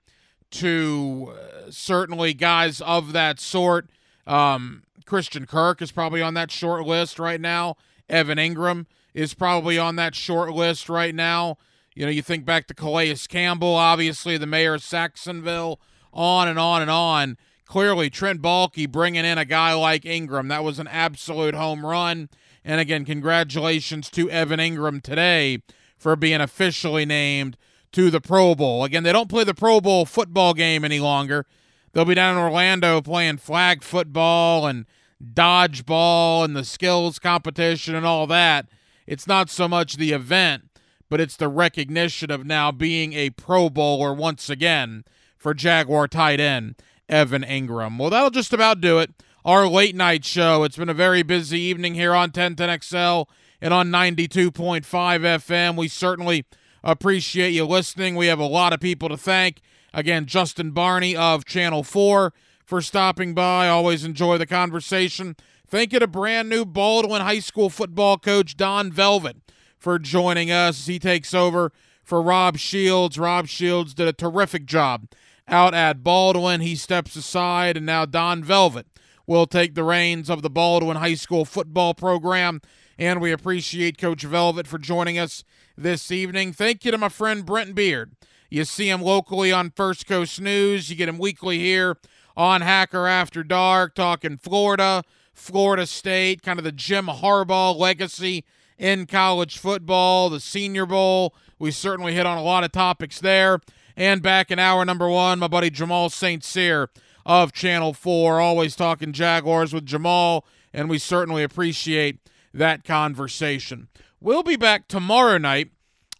to uh, certainly guys of that sort. Um, Christian Kirk is probably on that short list right now. Evan Engram is probably on that short list right now. You know, you think back to Calais Campbell, obviously the mayor of Sacksonville, on and on and on. Clearly, Trent Baalke bringing in a guy like Engram. that was an absolute home run. And again, congratulations to Evan Engram today for being officially named to the Pro Bowl. Again, they don't play the Pro Bowl football game any longer. They'll be down in Orlando playing flag football and dodgeball and the skills competition and all that. It's not so much the event, but it's the recognition of now being a Pro Bowler once again for Jaguar tight end Evan Engram. Well, that'll just about do it. Our late night show. It's been a very busy evening here on 1010XL and on 92.5 FM. We certainly appreciate you listening. We have a lot of people to thank. Again, Justin Barney of Channel 4 for stopping by. Always enjoy the conversation. Thank you to brand new Baldwin High School football coach Don Velvet for joining us. He takes over for Rob Shields. Rob Shields did a terrific job out at Baldwin. He steps aside, and now Don Velvet will take the reins of the Baldwin High School football program. And we appreciate Coach Velvet for joining us this evening. Thank you to my friend Brent Beard you see him locally on First Coast News. You get him weekly here on Hacker After Dark, talking Florida, Florida State, kind of the Jim Harbaugh legacy in college football, the Senior Bowl. We certainly hit on a lot of topics there. And back in hour number one, my buddy Jamal St. Cyr of Channel 4, always talking Jaguars with Jamal, and we certainly appreciate that conversation. We'll be back tomorrow night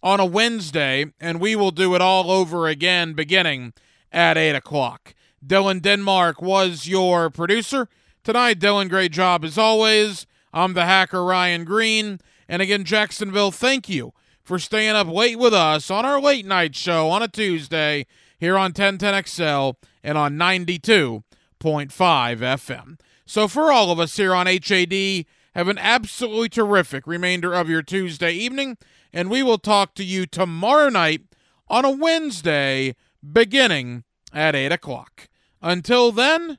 on a Wednesday, and we will do it all over again beginning at 8 o'clock. Dylan Denmark was your producer. Tonight, Dylan, great job as always. I'm the hacker Ryan Green. And again, Jacksonville, thank you for staying up late with us on our late night show on a Tuesday here on 1010XL and on 92.5 FM. So, for all of us here on HAD, have an absolutely terrific remainder of your Tuesday evening and we will talk to you tomorrow night on a Wednesday beginning at 8 o'clock. Until then,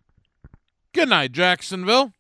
good night, Jacksonville.